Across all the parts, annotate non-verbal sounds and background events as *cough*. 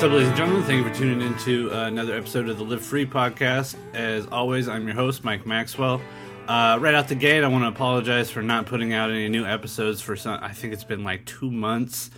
What's up, ladies and gentlemen? Thank you for tuning in to uh, another episode of the Live Free podcast. As always, I'm your host, Mike Maxwell. Uh, right out the gate, I want to apologize for not putting out any new episodes for some. I think it's been like two months.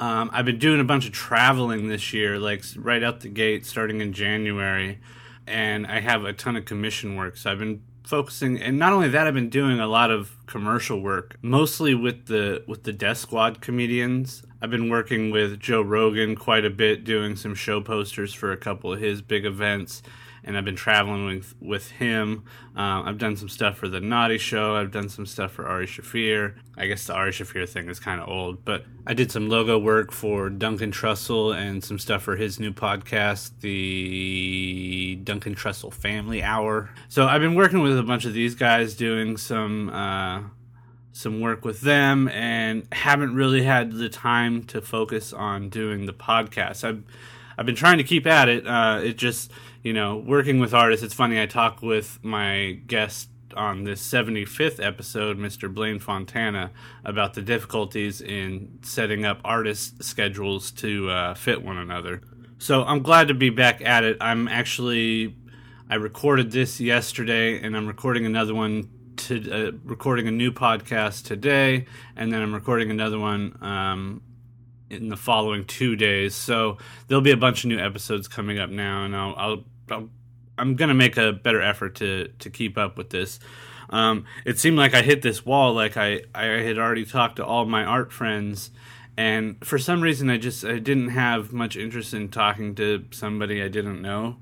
Um, I've been doing a bunch of traveling this year, like right out the gate, starting in January, and I have a ton of commission work. So I've been focusing, and not only that, I've been doing a lot of commercial work, mostly with the with the Death Squad comedians. I've been working with Joe Rogan quite a bit, doing some show posters for a couple of his big events, and I've been traveling with with him. Um, I've done some stuff for the Naughty Show. I've done some stuff for Ari Shaffir. I guess the Ari Shaffir thing is kind of old, but I did some logo work for Duncan Trussell and some stuff for his new podcast, the Duncan Trussell Family Hour. So I've been working with a bunch of these guys, doing some. Uh, some work with them and haven't really had the time to focus on doing the podcast. I've I've been trying to keep at it. Uh, it just you know working with artists. It's funny. I talk with my guest on this 75th episode, Mr. Blaine Fontana, about the difficulties in setting up artist schedules to uh, fit one another. So I'm glad to be back at it. I'm actually I recorded this yesterday, and I'm recording another one to uh, recording a new podcast today, and then I'm recording another one um, in the following two days. So there'll be a bunch of new episodes coming up now, and I'll, I'll, I'll I'm gonna make a better effort to to keep up with this. Um, it seemed like I hit this wall, like I I had already talked to all my art friends. And for some reason, I just I didn't have much interest in talking to somebody I didn't know.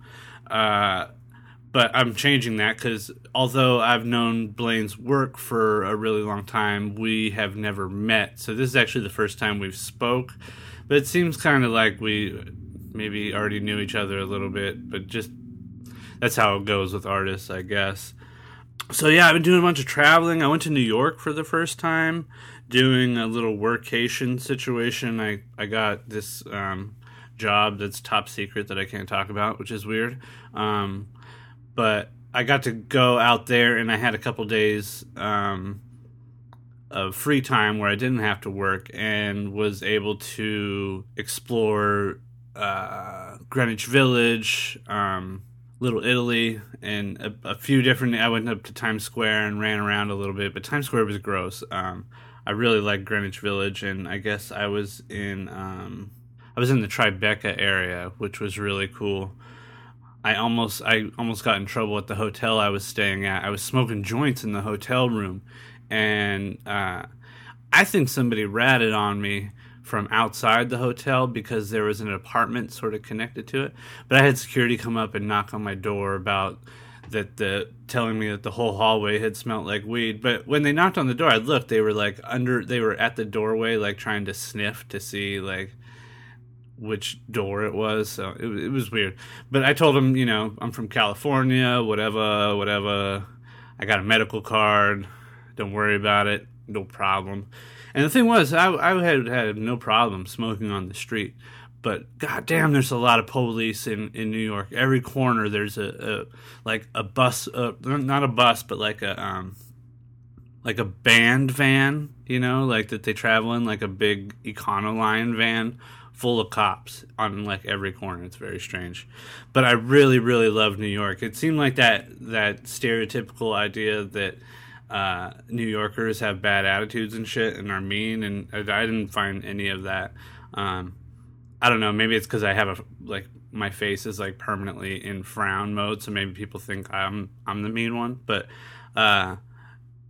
Uh, but I'm changing that because although I've known Blaine's work for a really long time, we have never met. So this is actually the first time we've spoke. But it seems kind of like we maybe already knew each other a little bit, but just that's how it goes with artists, I guess. So yeah, I've been doing a bunch of traveling. I went to New York for the first time, doing a little workation situation. I I got this um, job that's top secret that I can't talk about, which is weird. Um, but I got to go out there and I had a couple days um, of free time where I didn't have to work and was able to explore uh, Greenwich Village, um, Little Italy, and a, a, few different. I went up to Times Square and ran around a little bit, but Times Square was gross. Um, I really like Greenwich Village, and I guess I was in um, I was in the Tribeca area, which was really cool. I almost I almost got in trouble at the hotel I was staying at. I was smoking joints in the hotel room, and uh, I think somebody ratted on me from outside the hotel because there was an apartment sort of connected to it. But I had security come up and knock on my door about that the telling me that the whole hallway had smelled like weed. But when they knocked on the door, I looked. They were like under. They were at the doorway, like trying to sniff to see like which door it was. So it, it was weird. But I told him, you know, I'm from California, whatever, whatever. I got a medical card. Don't worry about it. No problem. And the thing was, I, I had had no problem smoking on the street. But goddamn, there's a lot of police in, in New York. Every corner there's a, a like a bus, not a bus, but like a um, like a band van, you know, like that they travel in, like a big Econoline van full of cops on like every corner. It's very strange, but I really, really love New York. It seemed like that that stereotypical idea that uh, New Yorkers have bad attitudes and shit and are mean, and I didn't find any of that. Um, I don't know. Maybe it's because I have a like my face is like permanently in frown mode, so maybe people think I'm I'm the mean one. But uh,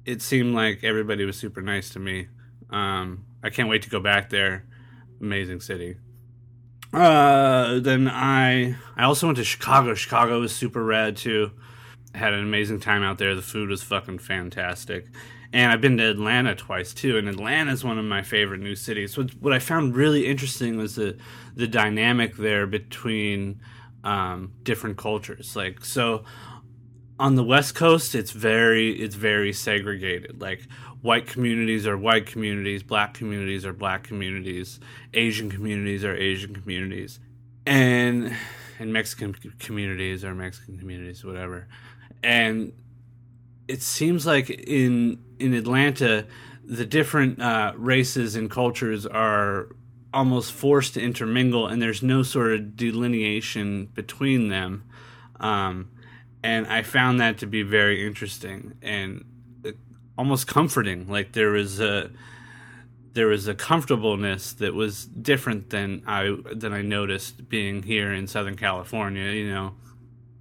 it seemed like everybody was super nice to me. Um, I can't wait to go back there amazing city. Uh, then I I also went to Chicago. Chicago was super rad too. Had an amazing time out there. The food was fucking fantastic. And I've been to Atlanta twice too, and Atlanta is one of my favorite new cities. What, what I found really interesting was the the dynamic there between um, different cultures. Like so, on the West Coast, it's very it's very segregated. Like white communities are white communities, black communities are black communities, Asian communities are Asian communities, and and Mexican communities are Mexican communities, whatever. And it seems like in in Atlanta, the different uh, races and cultures are almost forced to intermingle, and there's no sort of delineation between them. Um, and I found that to be very interesting and almost comforting. Like there was a there was a comfortableness that was different than I than I noticed being here in Southern California. You know,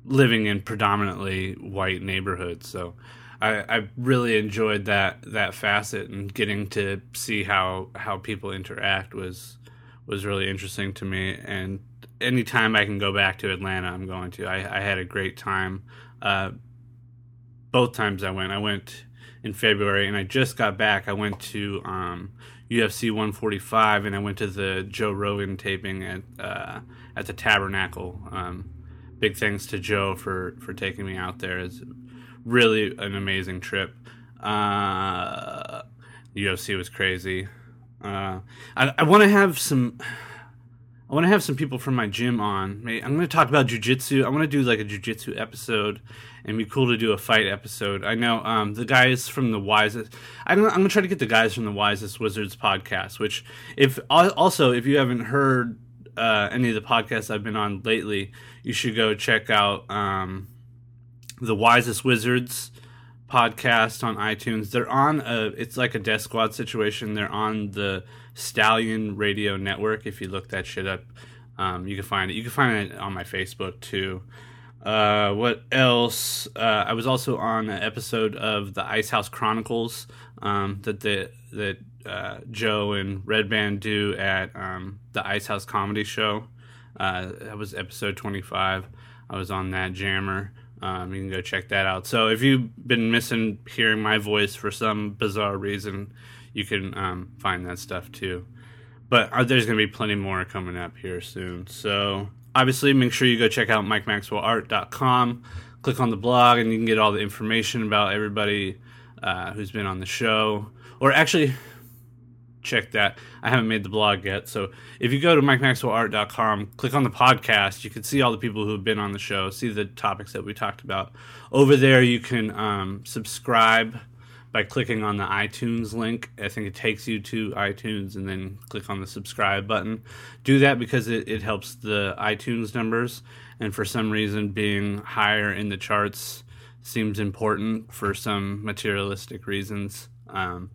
living in predominantly white neighborhoods. So I, I really enjoyed that that facet and getting to see how how people interact was was really interesting to me. And anytime I can go back to Atlanta, I'm going to. I, I had a great time. Uh, both times I went, I went in February, and I just got back. I went to um, UFC 145, and I went to the Joe Rogan taping at uh, at the Tabernacle. Um, big thanks to Joe for for taking me out there. It's really an amazing trip. Uh, UFC was crazy. Uh, I, I want to have some. I want to have some people from my gym on. I'm going to talk about jujitsu. I want to do like a jujitsu episode, and be cool to do a fight episode. I know um, the guys from the wisest. I'm going to try to get the guys from the wisest wizards podcast. Which, if also if you haven't heard uh, any of the podcasts I've been on lately, you should go check out um, the wisest wizards podcast on iTunes. They're on a it's like a death squad situation. They're on the Stallion Radio Network. If you look that shit up, um, you can find it. You can find it on my Facebook too. Uh, what else? Uh, I was also on an episode of the Ice House Chronicles um, that the that uh, Joe and Redban do at um, the Ice House Comedy Show. Uh, that was episode twenty five. I was on that jammer. Um, you can go check that out. So if you've been missing hearing my voice for some bizarre reason, you can um, find that stuff too. But uh, there's going to be plenty more coming up here soon. So obviously, make sure you go check out MikeMaxwellArt.com. Click on the blog, and you can get all the information about everybody uh, who's been on the show. Or actually, check that. I haven't made the blog yet. So if you go to MikeMaxwellArt.com, click on the podcast, you can see all the people who have been on the show, see the topics that we talked about. Over there, you can um, subscribe by clicking on the iTunes link. I think it takes you to iTunes and then click on the subscribe button. Do that because it, it helps the iTunes numbers. And for some reason, being higher in the charts seems important for some materialistic reasons. Um,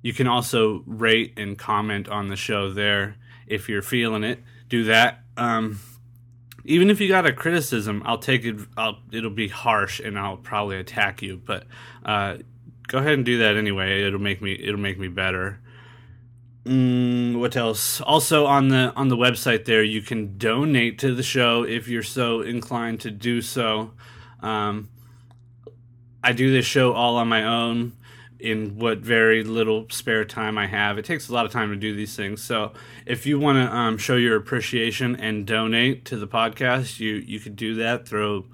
you can also rate and comment on the show there if you're feeling it. Do that. Um, even if you got a criticism, I'll take it. I'll, it'll be harsh, and I'll probably attack you. But uh, go ahead and do that anyway. It'll make me. It'll make me better. Mm, what else? Also on the on the website there, you can donate to the show if you're so inclined to do so. Um, I do this show all on my own in what very little spare time I have. It takes a lot of time to do these things. So if you want to um, show your appreciation and donate to the podcast, you you could do that. Throw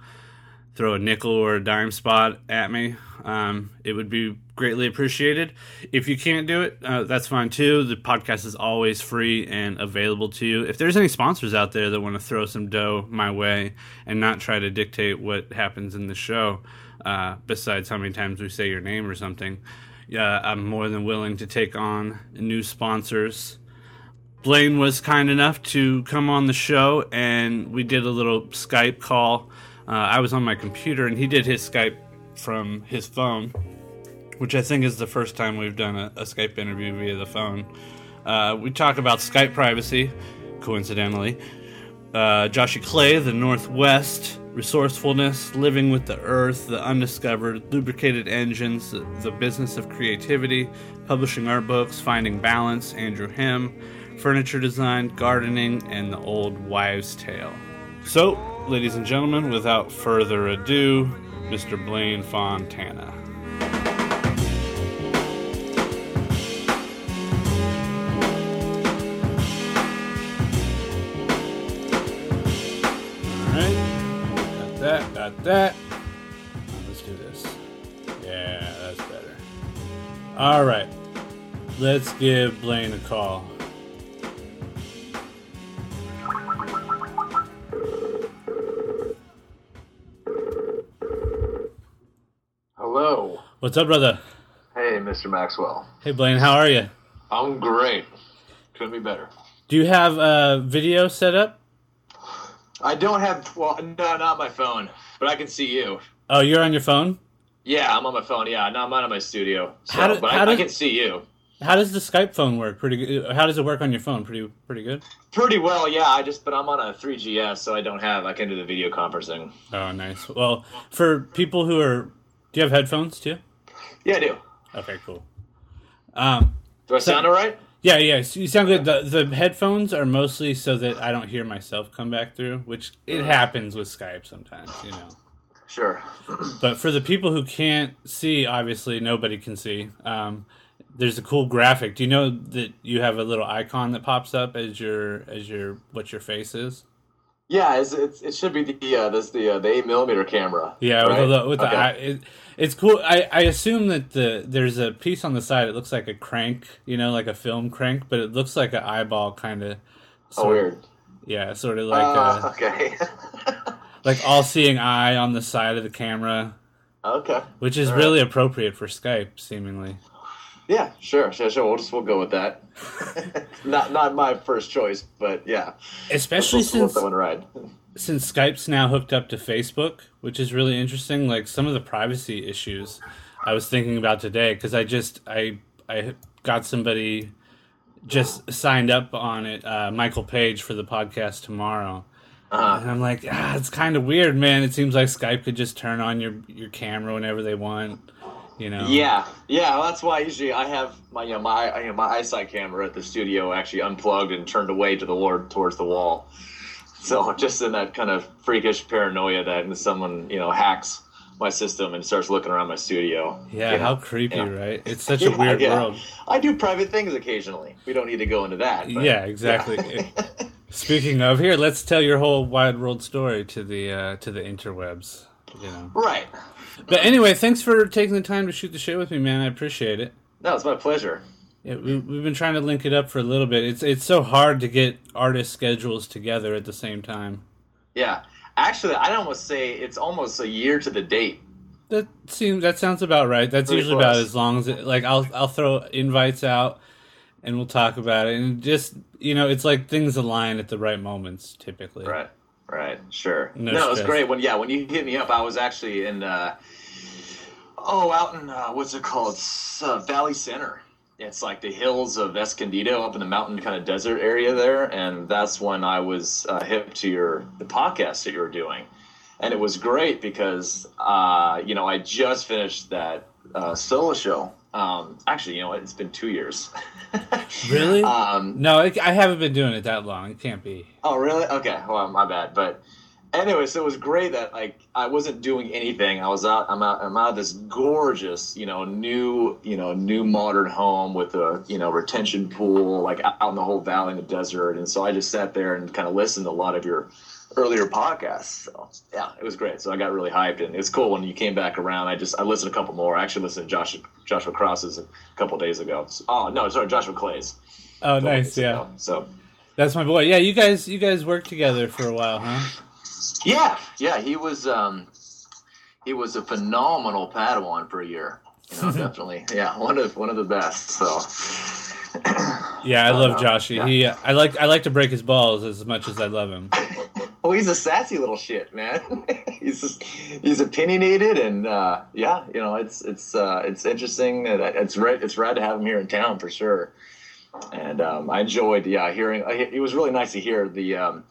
throw a nickel or a dime spot at me. Um, it would be greatly appreciated. If you can't do it, uh, that's fine too. The podcast is always free and available to you. If there's any sponsors out there that want to throw some dough my way and not try to dictate what happens in the show, uh, besides how many times we say your name or something. Yeah, I'm more than willing to take on new sponsors. Blaine was kind enough to come on the show, and we did a little Skype call. Uh, I was on my computer, and he did his Skype from his phone, which I think is the first time we've done a, a Skype interview via the phone. Uh, we talk about Skype privacy, coincidentally. Uh, Joshy Clay, the Northwest, resourcefulness, living with the earth, the undiscovered, lubricated engines, the, the business of creativity, publishing art books, finding balance, Andrew Hem, furniture design, gardening, and the old wives' tale. So, ladies and gentlemen, without further ado, Mr. Blaine Fontana. Alright, got that, got that. Let's do this. Yeah, that's better. All right. Let's give Blaine a call. What's up, brother? Hey, Mr. Maxwell. Hey, Blaine. How are you? I'm great. Couldn't be better. Do you have a video set up? I don't have. Well, no, not my phone, but I can see you. Oh, you're on your phone. Yeah, I'm on my phone. Yeah, no, I'm not on my studio. So, How do- but how I, do- I can see you How does the Skype phone work? Pretty good. Uh, how does it work on your phone? Pretty pretty good. pretty well. Yeah, I just, but I'm on a 3GS, so I don't have. I can do the video conferencing. Oh, nice. Well, for people who are, do you have headphones too? Yeah, I do. Okay, cool. Um, Do I sound all right? yeah, yeah. so You sound good. The the headphones are mostly so that I don't hear myself come back through, which it happens with Skype sometimes, you know. Sure. *clears throat* But for the people who can't see, obviously nobody can see. Um, there's a cool graphic. Do you know that you have a little icon that pops up as your as your what your face is? Yeah, it's, it's, it should be the uh, this the uh, the eight millimeter camera. Yeah, right? with the, with the Okay. eye, it, it's cool. I, I assume that the there's a piece on the side. It looks like a crank, you know, like a film crank, but it looks like an eyeball kind of. Oh, weird. Yeah, sort of like Uh, a, okay. *laughs* like all seeing eye on the side of the camera, okay. which is All right. really appropriate for Skype, seemingly. Yeah, sure, sure, sure. We'll just we'll go with that. *laughs* *laughs* not not my first choice, but yeah. Especially we'll, we'll let since that one ride. Since Skype's now hooked up to Facebook, which is really interesting. Like some of the privacy issues I was thinking about today because I just I I got somebody just signed up on it, uh, Michael Page for the podcast tomorrow. Uh, And I'm like, ah, it's kind of weird, man. It seems like Skype could just turn on your your camera whenever they want, you know. yeah, yeah. Well, that's why usually I have my you know my you know, my iSight camera at the studio actually unplugged and turned away to the ward towards the wall. So just in that kind of freakish paranoia that someone you know hacks my system and starts looking around my studio. Yeah, you know? how creepy, Yeah. right? It's such a *laughs* Yeah, weird yeah. world. I do private things occasionally. We don't need to go into that. but- Yeah, exactly. Speaking of, here, let's tell your whole wide world story to the uh, to the interwebs. You know. right. But anyway, thanks for taking the time to shoot the shit with me, man. I appreciate it. No, it's my pleasure. Yeah, we, we've been trying to link it up for a little bit. It's it's so hard to get artist schedules together at the same time. Yeah. Actually, I'd almost say it's almost a year to the date. That seems that sounds about right. That's Pretty usually about as long as it. Like I'll I'll throw invites out, and we'll talk about it. And just you know, it's like things align at the right moments typically. Right. Right. Sure. No No, it was great. When yeah, when you hit me up, I was actually in uh, oh, out in uh, what's it called? Uh, Valley Center. It's like the hills of Escondido, up in the mountain kind of desert area there, and that's when I was uh, hip to your the podcast that you were doing, and it was great because uh, you know I just finished that uh, solo show. Um, actually, you know what? It's been two years. *laughs* Really? um, No, it, I haven't been doing it that long. It can't be. Oh, really? Okay. Well, my bad. But anyway, so it was great that like I wasn't doing anything. I was out. I'm out. I'm out of this gorgeous, you know, new, you know, new modern home with a, you know, retention pool, like out in the whole valley in the desert. And so I just sat there and kind of listened to a lot of your earlier podcasts. So yeah, it was great. So I got really hyped, and it's cool when you came back around. I just I listened a couple more. I actually listened to Joshua Joshua Cross's a couple days ago. Oh no, sorry, Joshua Clay's. Oh, nice. Yeah, ago. So. that's my boy. Yeah, you guys, you guys worked together for a while, huh? Yeah, yeah, he was um, he was a phenomenal Padawan for a year. You know, *laughs* definitely, yeah, one of one of the best. So, Yeah, I love no. Joshy. Yeah. He, I like, I like to break his balls as much as I love him. *laughs* oh, he's a sassy little shit, man. *laughs* he's just he's opinionated, and uh, yeah, you know, it's it's uh, it's interesting. It's right, it's rad to have him here in town for sure. And um, I enjoyed, yeah, hearing. It was really nice to hear the um,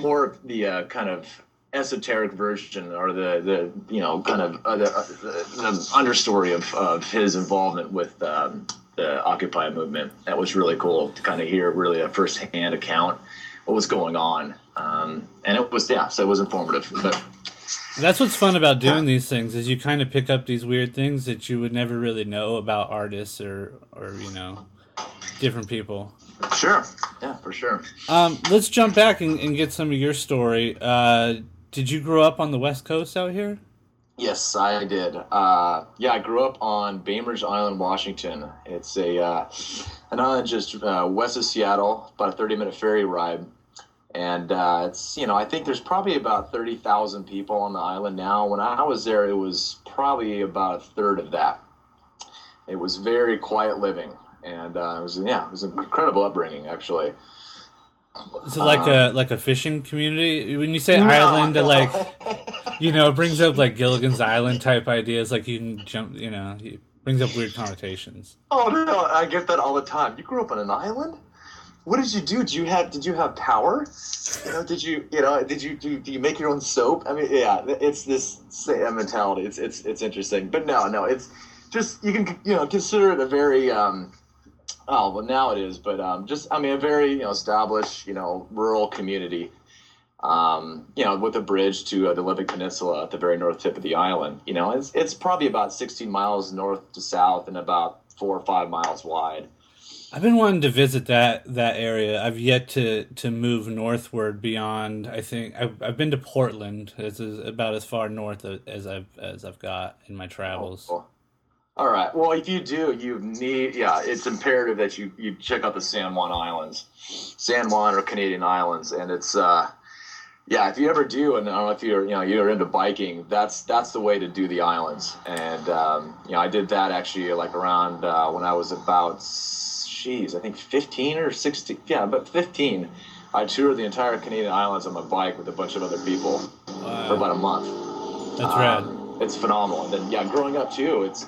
more of the uh, kind of esoteric version or the, the you know kind of uh, the, uh, the, the understory of, of his involvement with um, the Occupy movement. That was really cool to kind of hear really a first-hand account what was going on, um, and it was yeah, so it was informative. But That's what's fun about doing these things is you kind of pick up these weird things that you would never really know about artists or, or you know, different people. Sure, yeah, for sure. Um, let's jump back and, and get some of your story. Uh, did you grow up on the West Coast out here? Yes, I did. Uh, yeah, I grew up on Bainbridge Island, Washington. It's a uh, an island just uh, west of Seattle, about a thirty minute ferry ride. And uh, it's you know I think there's probably about thirty thousand people on the island now. When I was there, it was probably about a third of that. It was very quiet living, and uh, it was yeah, it was an incredible upbringing actually. Is it like a like a fishing community? When you say island, no. like *laughs* you know, it brings up like Gilligan's Island type ideas. Like you can jump, you know, it brings up weird connotations. Oh no, I get that all the time. You grew up on an island. What did you do? Did you have did you have power? You know, did you you know did you do, do you make your own soap? I mean, yeah, it's this same mentality. It's it's it's interesting, but no, no, it's just you can you know consider it a very um, oh well now it is, but um, just I mean a very you know established you know rural community. Um, you know, with a bridge to uh, the Olympic Peninsula at the very north tip of the island. You know, it's it's probably about 16 miles north to south and about four or five miles wide. I've been wanting to visit that that area. I've yet to to move northward beyond. I think I've, I've been to Portland. This is about as far north as I've as I've got in my travels. Oh, All right. Well, if you do, you need. Yeah, it's imperative that you you check out the San Juan Islands, San Juan or Canadian Islands, and it's. uh yeah, if you ever do, and I don't know if you're, you know, you're into biking, that's that's the way to do the islands. And um, you know, I did that actually like around uh, when I was about geez, I think 15 or 16, yeah, but 15. I toured the entire Canadian islands on my bike with a bunch of other people wow. for about a month. That's um, rad. It's phenomenal. And then, yeah, growing up too, it's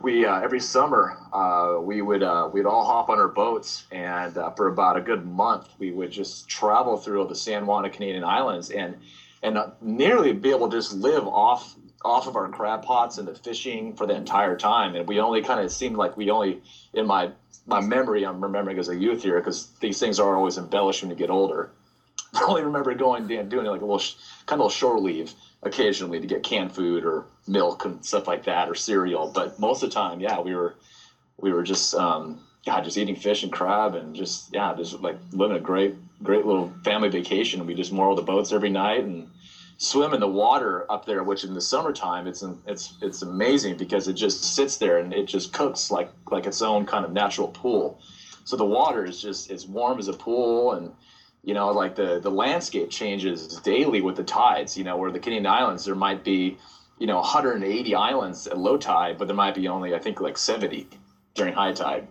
we uh, every summer uh, we would uh, we'd all hop on our boats and uh, for about a good month we would just travel through the San Juan Canadian islands and and nearly be able to just live off off of our crab pots and the fishing for the entire time and we only kind of seemed like we only in my my memory I'm remembering as a youth here because these things are always embellished when you get older. *laughs* I only remember going and doing like a little kind of a shore leave occasionally to get canned food or milk and stuff like that or cereal. But most of the time, yeah, we were we were just um, yeah just eating fish and crab and just yeah just like living a great great little family vacation. We just moor the boats every night and swim in the water up there, which in the summertime it's it's it's amazing because it just sits there and it just cooks like like its own kind of natural pool. So the water is just as warm as a pool and you know like the the landscape changes daily with the tides you know where the canadian islands there might be you know 180 islands at low tide but there might be only i think like 70 during high tide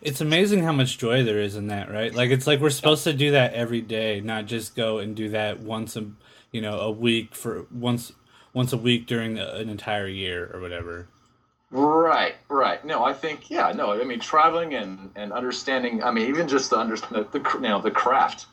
it's amazing how much joy there is in that right like it's like we're supposed to do that every day not just go and do that once a you know a week for once once a week during an entire year or whatever. Right, right. No, I think yeah. No, I mean traveling and and understanding. I mean even just the under the, the you know the craft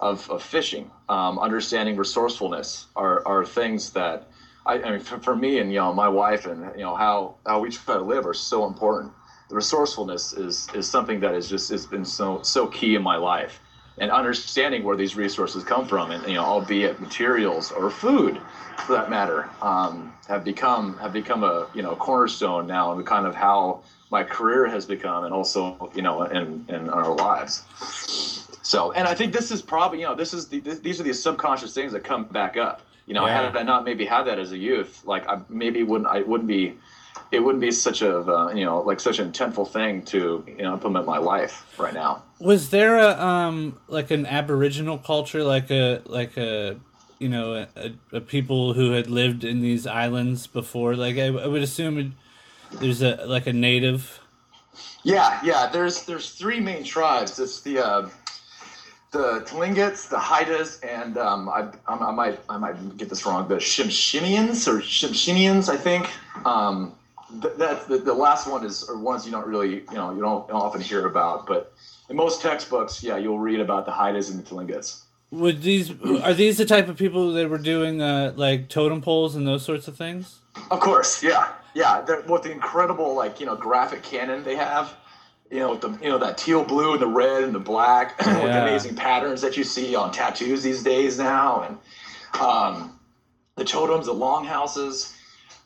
of, of fishing, um, understanding resourcefulness are are things that I, I mean for, for, me and you know my wife and you know how how we try to live are so important. The resourcefulness is is something that is just has been so so key in my life and understanding where these resources come from, and you know, albeit materials or food, for that matter, um, have become have become a you know cornerstone now, and kind of how my career has become, and also you know, in in our lives. So, and I think this is probably you know, this is the, this, these are the subconscious things that come back up. You know, yeah. had I not maybe had that as a youth, like I maybe wouldn't I wouldn't be it wouldn't be such a uh, you know like such an intentful thing to you know implement my life right now. Was there a um like an Aboriginal culture, like a like a you know a, a people who had lived in these islands before? Like I, I would assume there's a like a native. Yeah, yeah. There's there's three main tribes. It's the uh, the Tlingits, the Haidas, and um, I, I, might I might get this wrong, but Shimshinians or Shimshinians, I think. Um, that the, the last one is or ones you don't really you know you don't, don't, often hear about but in most textbooks yeah you'll read about the Haidas and the Tlingits. Would these are these the type of people that were doing uh, like totem poles and those sorts of things? Of course, yeah, yeah. They're, what the incredible like you know graphic canon they have, you know the you know that teal blue and the red and the black yeah. *clears throat* with the amazing patterns that you see on tattoos these days now, and um, the totems, the longhouses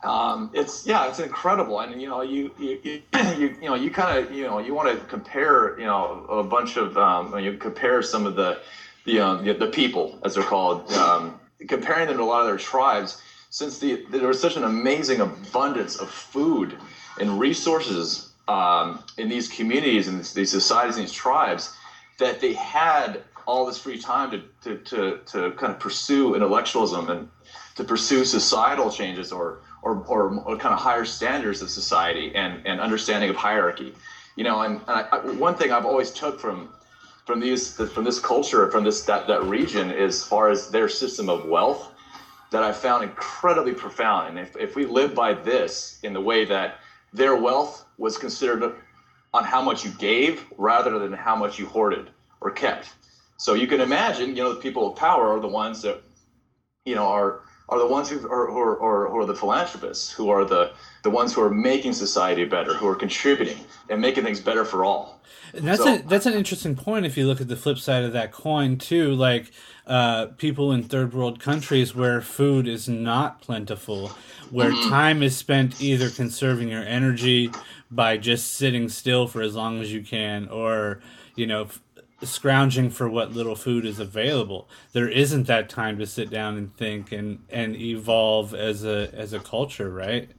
um, it's yeah, it's incredible, and you know, you you you, *clears throat* you, you know, you kind of you know, you want to compare, you know, a bunch of um, you compare some of the the um, the, the people as they're called, um, comparing them to a lot of their tribes, since the there was such an amazing abundance of food and resources um, in these communities and these societies and these tribes that they had all this free time to, to, to, to kind of pursue intellectualism and to pursue societal changes or or, or, or, kind of higher standards of society and, and understanding of hierarchy. You know, and, and I, one thing I've always took from from these from this culture from this that, that region as far as their system of wealth that I found incredibly profound. And if, if we live by this in the way that their wealth was considered on how much you gave rather than how much you hoarded or kept. So you can imagine, you know, the people of power are the ones that, you know, are are the ones who are, who are, who are the philanthropists, who are the, the ones who are making society better, who are contributing and making things better for all. And that's so, a, that's an interesting point. If you look at the flip side of that coin, too, like uh, people in third world countries where food is not plentiful, where mm-hmm. time is spent either conserving your energy by just sitting still for as long as you can, or you know, scrounging for what little food is available. There isn't that time to sit down and think and and evolve as a as a culture, right?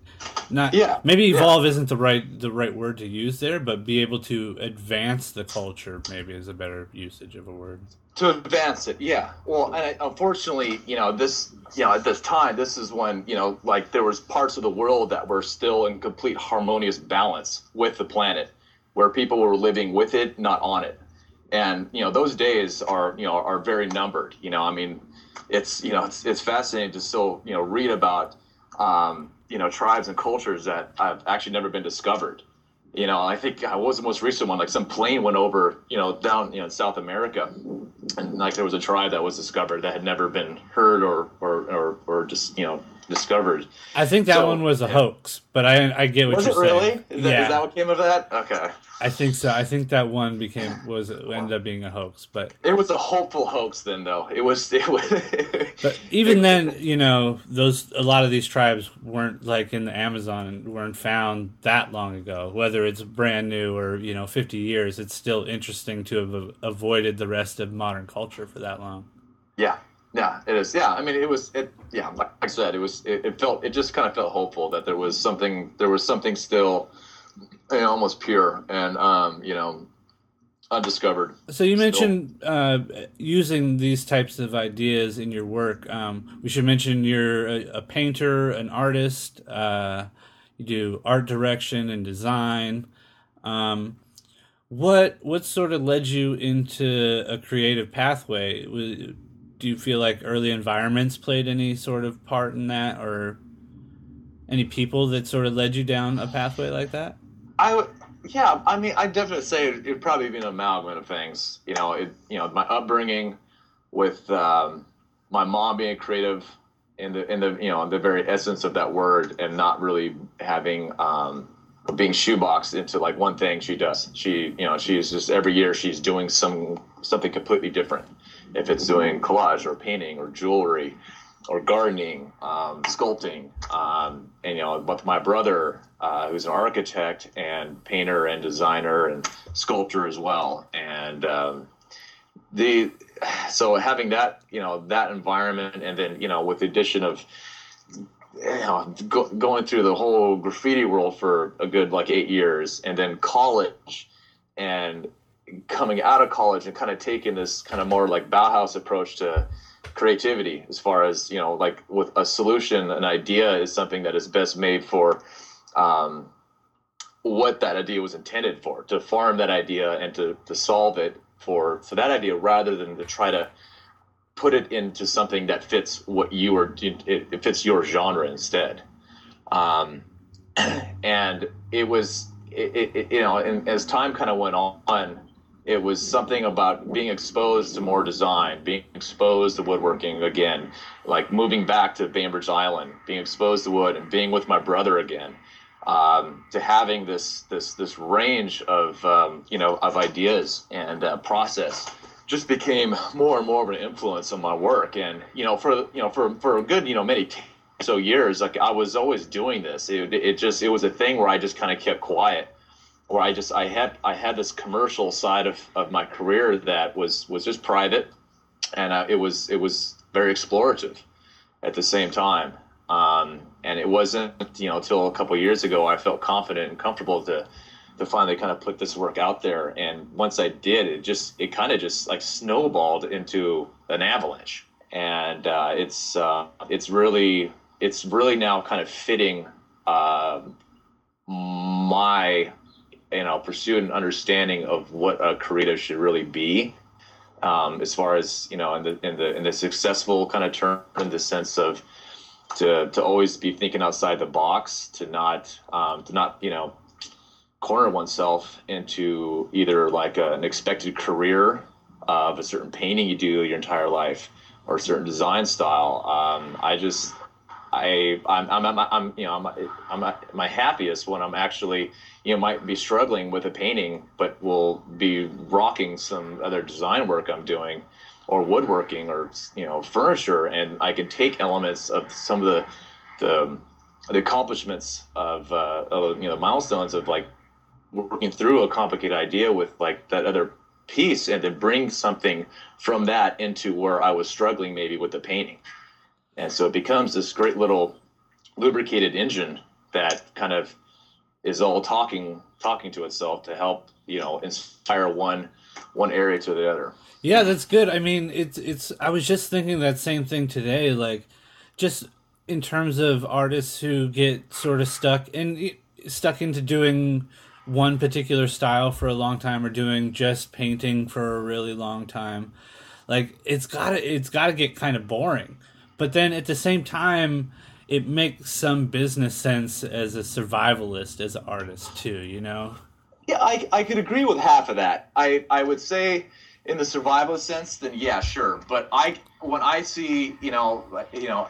not yeah maybe evolve yeah. isn't the right the right word to use there but be able to advance the culture maybe is a better usage of a word to advance it yeah well and unfortunately you know this you know at this time this is when you know like there was parts of the world that were still in complete harmonious balance with the planet where people were living with it not on it and you know those days are you know are very numbered you know i mean it's you know it's, it's fascinating to still you know read about um, you know tribes and cultures that have actually never been discovered. You know, I think I was the most recent one. Like some plane went over, you know, down you know in South America, and like there was a tribe that was discovered that had never been heard or or or, or just you know discovered. I think that so, one was a yeah. hoax, but I I get what was you're saying. Was it really? Is that, yeah. is that what came of that? Okay. I think so. I think that one became was ended up being a hoax, but it was a hopeful hoax. Then, though, it was. It was *laughs* but even then, you know, those a lot of these tribes weren't like in the Amazon and weren't found that long ago. Whether it's brand new or you know fifty years, it's still interesting to have avoided the rest of modern culture for that long. Yeah, yeah, it is. Yeah, I mean, it was. It yeah, like I said, it was. It, it felt. It just kind of felt hopeful that there was something. There was something still you know, almost pure and um, you know undiscovered. So you mentioned uh, using these types of ideas in your work. Um, we should mention you're a, a painter, an artist. Uh, you do art direction and design. Um, what what sort of led you into a creative pathway? Do you feel like early environments played any sort of part in that, or any people that sort of led you down a pathway like that? I yeah, I mean, I definitely say it, would probably be an amalgam of things. You know, it, you know, my upbringing with um, my mom being creative in the in the you know the very essence of that word, and not really having um, being shoeboxed into like one thing she does. She you know she's just every year she's doing some something completely different. If it's doing collage or painting or jewelry or gardening, um, sculpting, um, and you know, with my brother, uh, who's an architect and painter and designer and sculptor as well, and um, the so having that you know that environment, and then you know with the addition of you know go, going through the whole graffiti world for a good like eight years, and then college, and coming out of college and kind of taking this kind of more like Bauhaus approach to creativity as far as you know like with a solution an idea is something that is best made for um, what that idea was intended for to farm that idea and to, to solve it for for that idea rather than to try to put it into something that fits what you are it, it fits your genre instead. Um, *clears throat* and it was it, it, you know and as time kind of went on it was something about being exposed to more design, being exposed to woodworking again, like moving back to Bainbridge Island, being exposed to wood, and being with my brother again. Um, to having this this this range of um, you know of ideas and uh, process just became more and more of an influence on my work. And you know for you know for for a good you know many t- so years, like I was always doing this. It, it just it was a thing where I just kind of kept quiet where I just I had I had this commercial side of, of my career that was was just private, and uh, it was it was very explorative at the same time. Um, and it wasn't you know until a couple years ago I felt confident and comfortable to to finally kind of put this work out there. And once I did, it just it kind of just like snowballed into an avalanche. And uh, it's uh, it's really it's really now kind of fitting uh, my you know pursue an understanding of what a creative should really be um, as far as you know in the in the in the successful kind of term in the sense of to to always be thinking outside the box to not um, to not you know corner oneself into either like a, an expected career of a certain painting you do your entire life or a certain design style. Um, i just I I'm, I'm, I'm you know I'm, I'm my happiest when I'm actually you know might be struggling with a painting but will be rocking some other design work I'm doing or woodworking or you know furniture. And I can take elements of some of the the, the accomplishments of, uh, of you know milestones of like working through a complicated idea with like that other piece and then bring something from that into where I was struggling maybe with the painting and so it becomes this great little lubricated engine that kind of is all talking talking to itself to help you know inspire one one area to the other. Yeah that's good. I mean it's it's i was just thinking that same thing today like just in terms of artists who get sort of stuck in stuck into doing one particular style for a long time or doing just painting for a really long time. Like it's gotta it's gotta get kind of boring but then at the same time it makes some business sense as a survivalist as an artist too you know? Yeah i, I could agree with half of that. I, I would say in the survival sense then yeah sure. But i when i see you know you know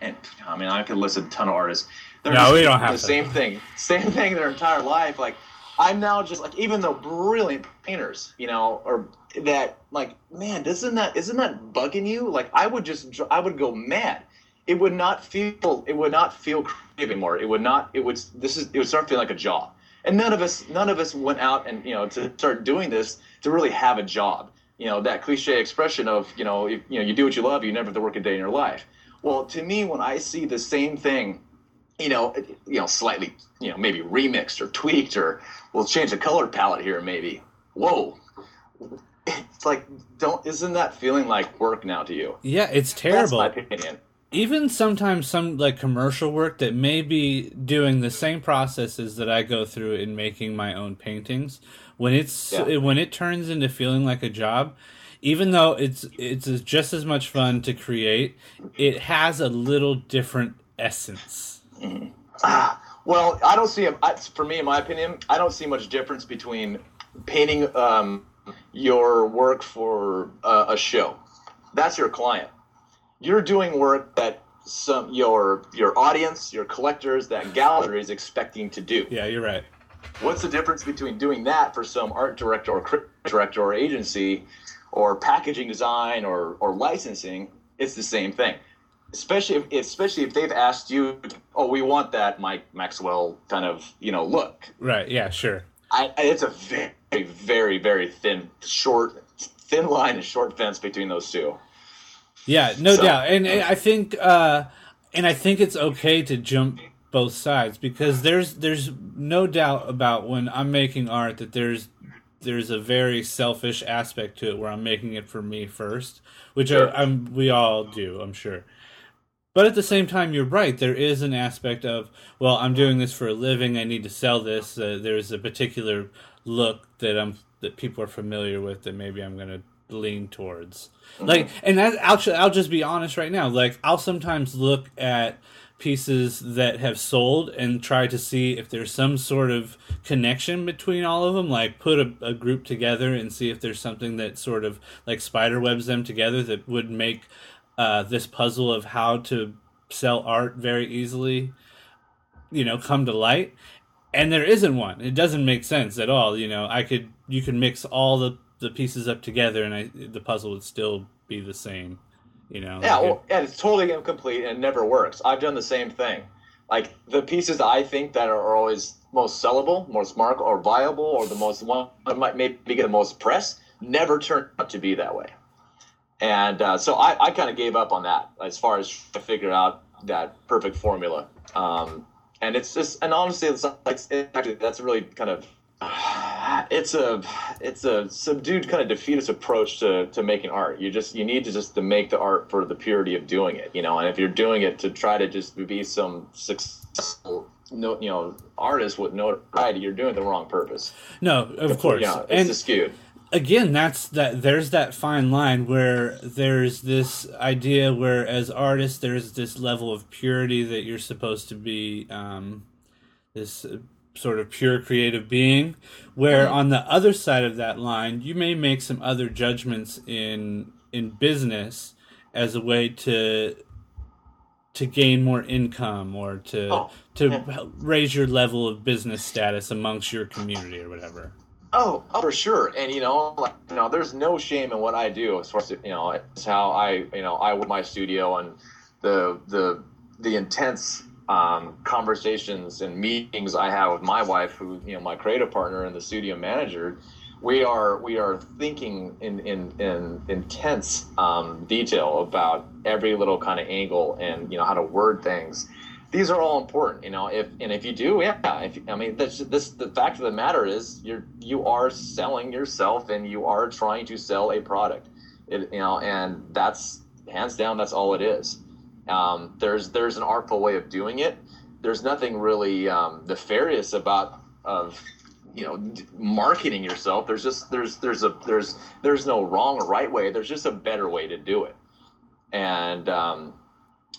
and i mean i could list a ton of artists. They're no, we don't have the to. same thing same thing their entire life. Like i'm now just like even though brilliant painters you know or that like man doesn't that isn't that bugging you? Like i would just i would go mad. It would not feel it would not feel creative anymore. It would not it would this is it would start feeling like a job. And none of us none of us went out and you know to start doing this to really have a job. You know that cliche expression of you know if, you know you do what you love you never have to work a day in your life. Well to me when i see the same thing you know you know slightly you know maybe remixed or tweaked or we'll change the color palette here maybe. Whoa it's like don't isn't that feeling like work now to you yeah it's terrible That's my opinion even sometimes some like commercial work that may be doing the same processes that I go through in making my own paintings when it's yeah. when it turns into feeling like a job even though it's it's just as much fun to create it has a little different essence mm-hmm. ah, well I don't see for me in my opinion I don't see much difference between painting um, your work for uh, a show. That's your client. You're doing work that some your your audience, your collectors, that gallery is expecting to do. Yeah, you're right. What's the difference between doing that for some art director or director or agency or packaging design or, or licensing? It's the same thing. Especially if, especially if they've asked you, oh, we want that Mike Maxwell kind of you know look. Right. Yeah. Sure. I, it's a very a very very thin short thin line and short fence between those two yeah no so, doubt and, and, i think uh and i think it's okay to jump both sides because there's there's no doubt about when i'm making art that there's there's a very selfish aspect to it where i'm making it for me first which sure. I, i'm we all do i'm sure but at the same time, you're right. There is an aspect of, well, I'm doing this for a living. I need to sell this. Uh, there's a particular look that I'm that people are familiar with that maybe I'm gonna lean towards. Mm-hmm. Like, and that I'll I'll just be honest right now. Like, I'll sometimes look at pieces that have sold and try to see if there's some sort of connection between all of them like put a, a, group together and see if there's something that sort of like spider webs them together that would make uh, this puzzle of how to sell art very easily you know come to light and there isn't one. It doesn't make sense at all. You know, I could you could mix all the the pieces up together, and I, the puzzle would still be the same. You know. Yeah, like well, it, and it's totally incomplete and it never works. I've done the same thing. Like the pieces I think that are always most sellable, most mark or viable, or the most one might maybe get the most press, never turn out to be that way. And uh, so I, I kind of gave up on that as far as to figure out that perfect formula. Um, and it's just and honestly it's like actually that's really kind of *sighs* it's a it's a subdued kind of defeatist approach to to making art you just you need to just to make the art for the purity of doing it you know and if you're doing it to try to just be some successful no, you know, artists with notoriety, you're doing the wrong purpose. No, of course. Yeah, it's and skewed. Again, that's that. There's that fine line where there's this idea where, as artists, there's this level of purity that you're supposed to be. Um, this uh, sort of pure creative being where on the other side of that line you may make some other judgments in in business as a way to to gain more income or to Oh, to yeah. raise your level of business status amongst your community or whatever Oh, oh, for sure. And you know, like you know, there's no shame in what I do as far as you know, it's how I you know I with my studio and the the the intense um, conversations and meetings I have with my wife, who you know my creative partner and the studio manager. We are we are thinking in in, in intense um, detail about every little kind of angle and you know how to word things these are all important, you know. If and if you do, yeah. If I mean, this, this the fact of the matter is, you're you are selling yourself, and you are trying to sell a product, it, you know, and that's hands down, that's all it is. Um, there's there's an artful way of doing it. There's nothing really um, nefarious about of you know marketing yourself. There's just there's there's a there's there's no wrong or right way. There's just a better way to do it, and um,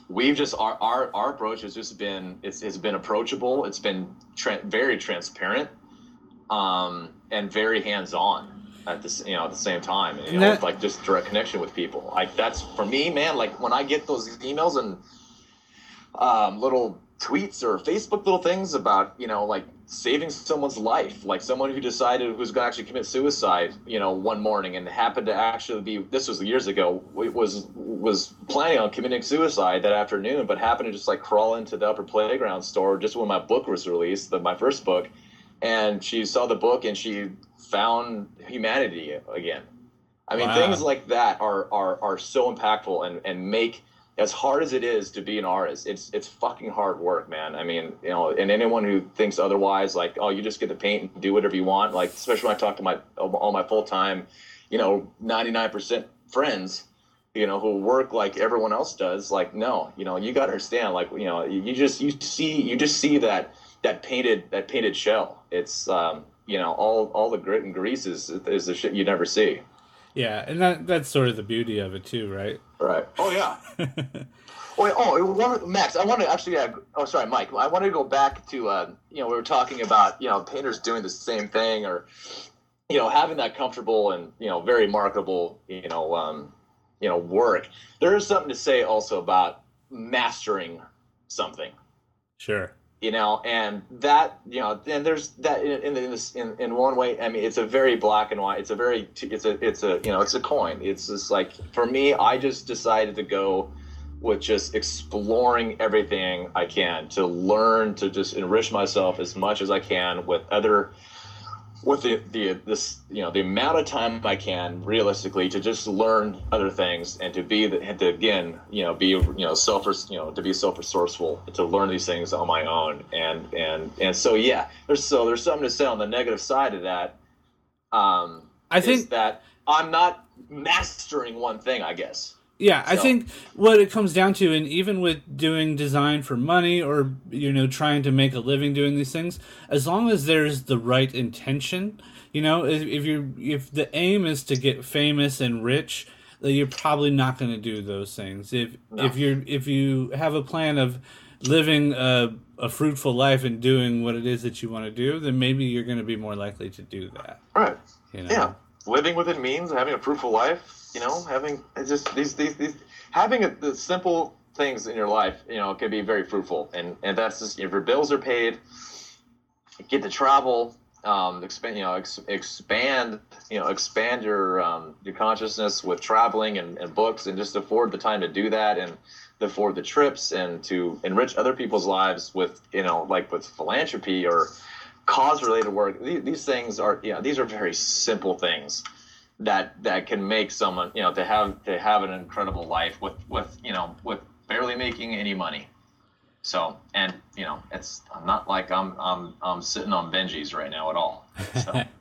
we've just our, our our approach has just been it's, it's been approachable. It's been tra- very transparent um and very hands-on at this you know at the same time. You know That- with, like just direct connection with people. Like that's for me man like when i get those emails and um little tweets or facebook little things about you know like saving someone's life like someone who decided who's going to actually commit suicide you know one morning and happened to actually be this was years ago was was planning on committing suicide that afternoon but happened to just like crawl into the upper playground store just when my book was released the, my first book and she saw the book and she found humanity again i mean Wow. things like that are are are so impactful and and make as hard as it is to be an artist, it's it's fucking hard work, man. I mean, you know, and anyone who thinks otherwise, like, oh, you just get to paint and do whatever you want, like, especially when I talk to my all my full time, you know, ninety nine percent friends, you know, who work like everyone else does, like, no, you know, you got to understand, like, you know, you, just you see you just see that that painted that painted shell. It's um, you know, all all the grit and grease is is the shit you never see. Yeah and that that's sort of the beauty of it too right Right. Oh yeah. *laughs* oh, yeah, oh, one, Max, I want to actually. Uh, oh, sorry, Mike. I want to go back to uh, you know we were talking about you know painters doing the same thing or you know having that comfortable and you know very marketable you know um, you know work. There is something to say also about mastering something sure you know and that you know and there's that in in, this in, in one way i mean it's a very black and white it's a very it's a it's a you know it's a coin. It's just like for me i just decided to go with just exploring everything i can to learn to just enrich myself as much as i can with other with the, the this you know the amount of time I can realistically to just learn other things and to be the, and to again you know be you know self you know to be self resourceful to learn these things on my own and and and so yeah there's so there's something to say on the negative side of that. Um, I is think- that I'm not mastering one thing. I guess. Yeah, I think what it comes down to, and even with doing design for money or you know trying to make a living doing these things, as long as there's the right intention, you know, if, if you if the aim is to get famous and rich, then you're probably not going to do those things. If No. if you're if you have a plan of living a, a fruitful life and doing what it is that you want to do, then maybe you're going to be more likely to do that. Right. You know? yeah living within means having a fruitful life you know having it's just these these, these having a, the simple things in your life you know can be very fruitful. And and that's just if your bills are paid get to travel um expand you know ex, expand you know expand your um your consciousness with traveling and, and books and just afford the time to do that and afford the trips and to enrich other people's lives with you know like with philanthropy or cause related work. These, these things are yeah these are very simple things that that can make someone you know to have to have an incredible life with with you know with barely making any money. So and you know it's I'm not like I'm I'm I'm sitting on Benji's right now at all. So *laughs*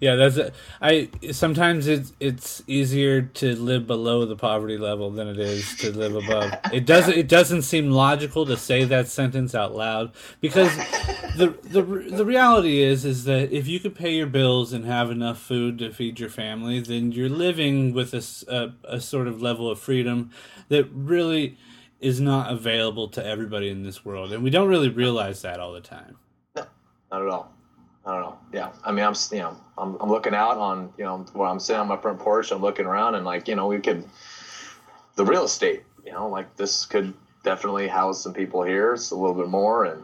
Yeah, that's. I sometimes it's it's easier to live below the poverty level than it is to live above. It doesn't it doesn't seem logical to say that sentence out loud because the the the reality is is that if you could pay your bills and have enough food to feed your family, then you're living with a, a, a sort of level of freedom that really is not available to everybody in this world, and we don't really realize that all the time. No, not at all. I don't know. Yeah, I mean, I'm you know, I'm, I'm looking out on you know where I'm sitting on my front porch. I'm looking around and like you know we could the real estate. You know, like this could definitely house some people here. It's a little bit more, and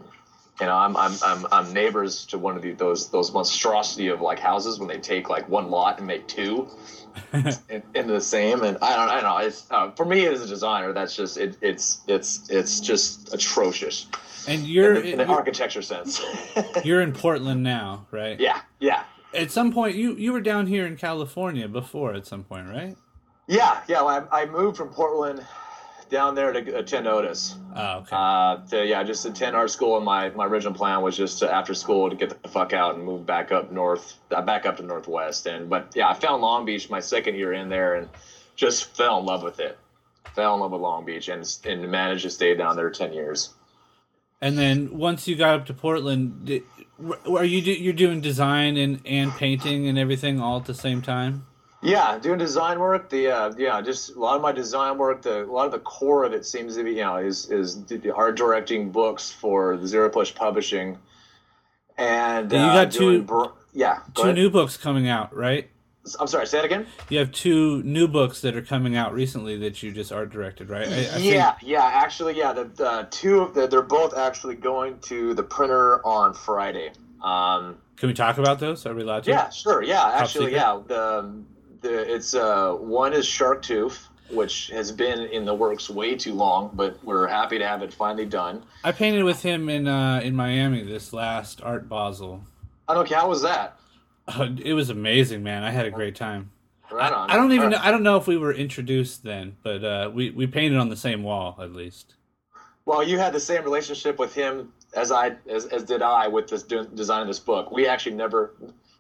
you know, I'm I'm I'm, I'm neighbors to one of the, those those monstrosity of like houses when they take like one lot and make two *laughs* in, into the same. And I don't I don't know. It's uh, for me as a designer, that's just it, it's it's it's just atrocious. And you're in, the, in an architecture sense. *laughs* you're in Portland now, right? Yeah, yeah. At some point, you you were down here in California before. At some point, right? Yeah, yeah. Well, I, I moved from Portland down there to attend Otis. Oh, okay. Uh, to, yeah, just attend art school. And my, my original plan was just to, after school to get the fuck out and move back up north, uh, back up to Northwest. And but yeah, I found Long Beach my second year in there and just fell in love with it. Fell in love with Long Beach and and managed to stay down there ten years. And then once you got up to Portland, did, are you you're doing design and, and painting and everything all at the same time? Yeah, doing design work. The uh, yeah, just a lot of my design work. The a lot of the core of it seems to be you know is is the art directing books for the Zero Plus Publishing. And you got uh, two br- yeah two new books coming out, right? I'm sorry, say it again. You have two new books that are coming out recently that you just art directed, right? I, I yeah, think... yeah. Actually, yeah. The, the two of the, they're both actually going to the printer on Friday. Um, Can we talk about those? Are we allowed to? Yeah, sure. Yeah, actually, yeah. The, the it's uh one is Sharktooth, which has been in the works way too long, but we're happy to have it finally done. I painted with him in uh, in Miami this last Art Basel. Okay, how was that? Uh, it was amazing, man. I had a great time. Right on. I, I don't even know, I don't know if we were introduced then, but uh, we we painted on the same wall at least. Well, you had the same relationship with him as I as, as did I with this design of this book. We actually never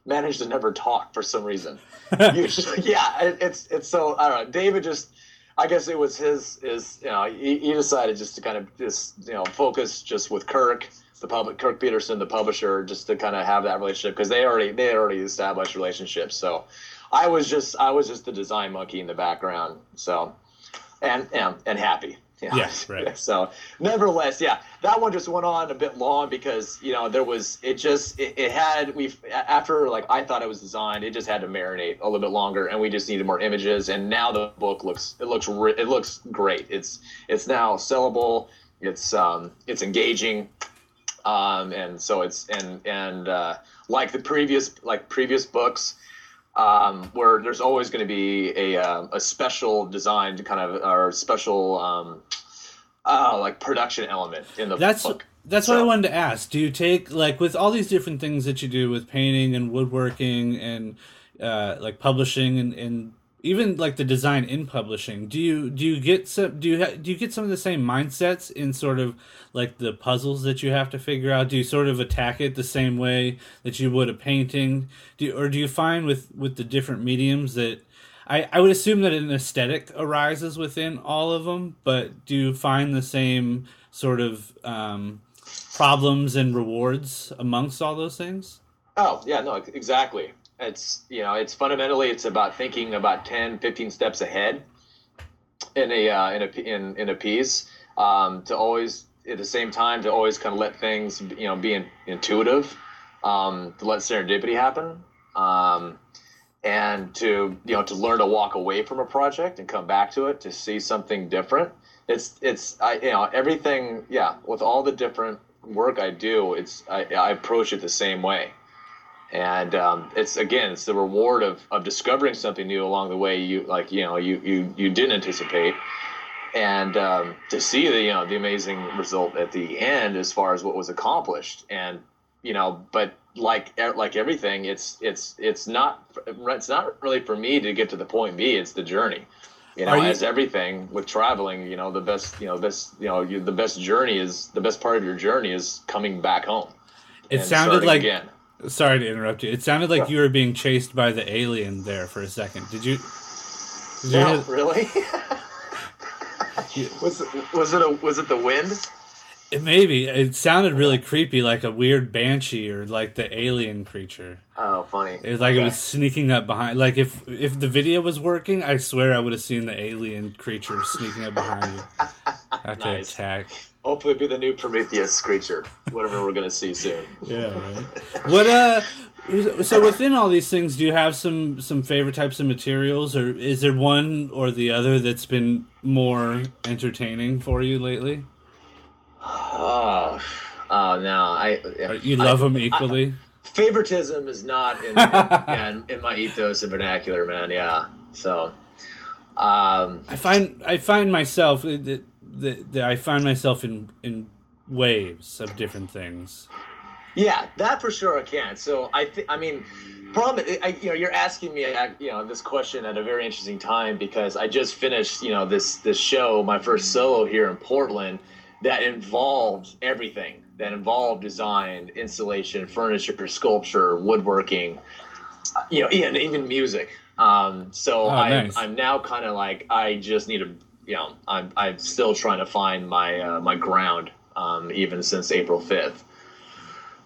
managed to never talk for some reason. *laughs* Usually, yeah, it, it's it's so I don't know. David just, I guess it was his his you know he, he decided just to kind of just you know focus just with Kirk the public Kirk Pedersen, the publisher, just to kind of have that relationship because they already they already established relationships. So I was just I was just the design monkey in the background. So and and, and happy. *laughs* Yeah. Yes, right. *laughs* So, nevertheless, yeah, that one just went on a bit long because you know there was it just it, it had we after like I thought it was designed, it just had to marinate a little bit longer, and we just needed more images. And now the book looks it looks it looks great. It's it's now sellable. It's um it's engaging um, and so it's and and uh, like the previous like previous books um, where there's always going to be a uh, a special designed kind of or special um, uh, like production element in the that's book. that's so. what I wanted to ask. Do you take like with all these different things that you do with painting and woodworking and uh, like publishing and, and even like the design in publishing do you do you get some do you ha- do you get some of the same mindsets in sort of like the puzzles that you have to figure out? Do you sort of attack it the same way that you would a painting? Do you, or do you find with with the different mediums that I, I would assume that an aesthetic arises within all of them but do you find the same sort of um, problems and rewards amongst all those things? Oh yeah no exactly it's you know it's fundamentally it's about thinking about 10 15 steps ahead in a uh, in a in, in a piece um, to always at the same time to always kind of let things you know be in, intuitive um, to let serendipity happen um, and to you know to learn to walk away from a project and come back to it to see something different. It's it's I you know everything yeah with all the different work I do it's I, I approach it the same way and um, it's again it's the reward of, of discovering something new along the way you like you know you you, you didn't anticipate. And um, to see the you know the amazing result at the end as far as what was accomplished. And you know but like like everything it's it's it's not it's not really for me to get to the point b it's the journey. You know you, as everything with traveling you know the best you know best you know you, the best journey is the best part of your journey is coming back home it sounded like again Sorry to interrupt you. It sounded like you were being chased by the alien there for a second. Did you? Did you No, really? *laughs* was was it a was it the wind? It maybe it sounded really creepy, like a weird banshee or like the alien creature. Oh, funny. It was like it was sneaking up behind. Like if if the video was working, I swear I would have seen the alien creature sneaking up behind you *laughs* after Nice. attack. Hopefully, it'll be the new Prometheus creature, whatever we're gonna see soon. *laughs* Yeah. Right. What uh? So within all these things, do you have some some favorite types of materials, or is there one or the other that's been more entertaining for you lately? Oh, oh no! I you love them equally. favoritism is not in, yeah, *laughs* in, in my ethos and vernacular, man. Yeah. So, um, I find I find myself that, that, that I find myself in in waves of different things. yeah, that for sure I can't. So I think, I mean, problem, I, you know, you're asking me, uh, you know, this question at a very interesting time because I just finished, you know, this this show, my first solo here in Portland, that involved everything. That involved design, installation, furniture, sculpture, woodworking, you know, and even music. Um, so Oh, I'm, nice. I'm now kind of like I just need to, you know, I'm I'm still trying to find my uh, my ground, um, even since April fifth.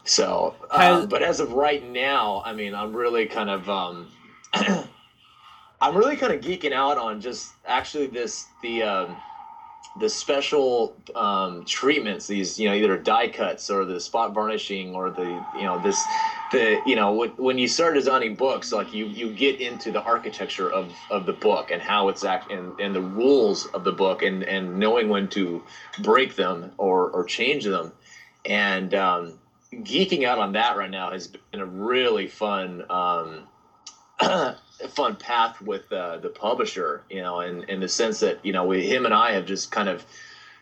So, uh, Has- but as of right now, I mean, I'm really kind of, um, *clears throat* I'm really kind of geeking out on just actually this the um, the special um, treatments. These you know either die cuts or the spot varnishing or the you know this the you know when, you start designing books, like you you get into the architecture of of the book and how it's act and, and the rules of the book and and knowing when to break them or or change them and um, geeking out on that right now has been a really fun um, *clears throat* fun path with uh, the publisher you know in, in the sense that you know we, him and i have just kind of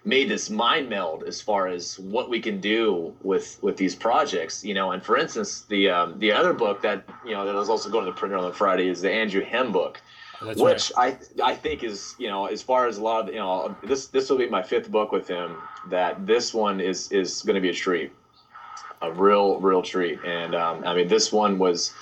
made this mind meld as far as what we can do with with these projects you know. And for instance the um, the other book that you know that was also going to the printer on Friday is the andrew hem book That's which I I think is you know as far as a lot of you know this this will be my fifth book with him that this one is is going to be a treat a real real treat. And um, I mean this one was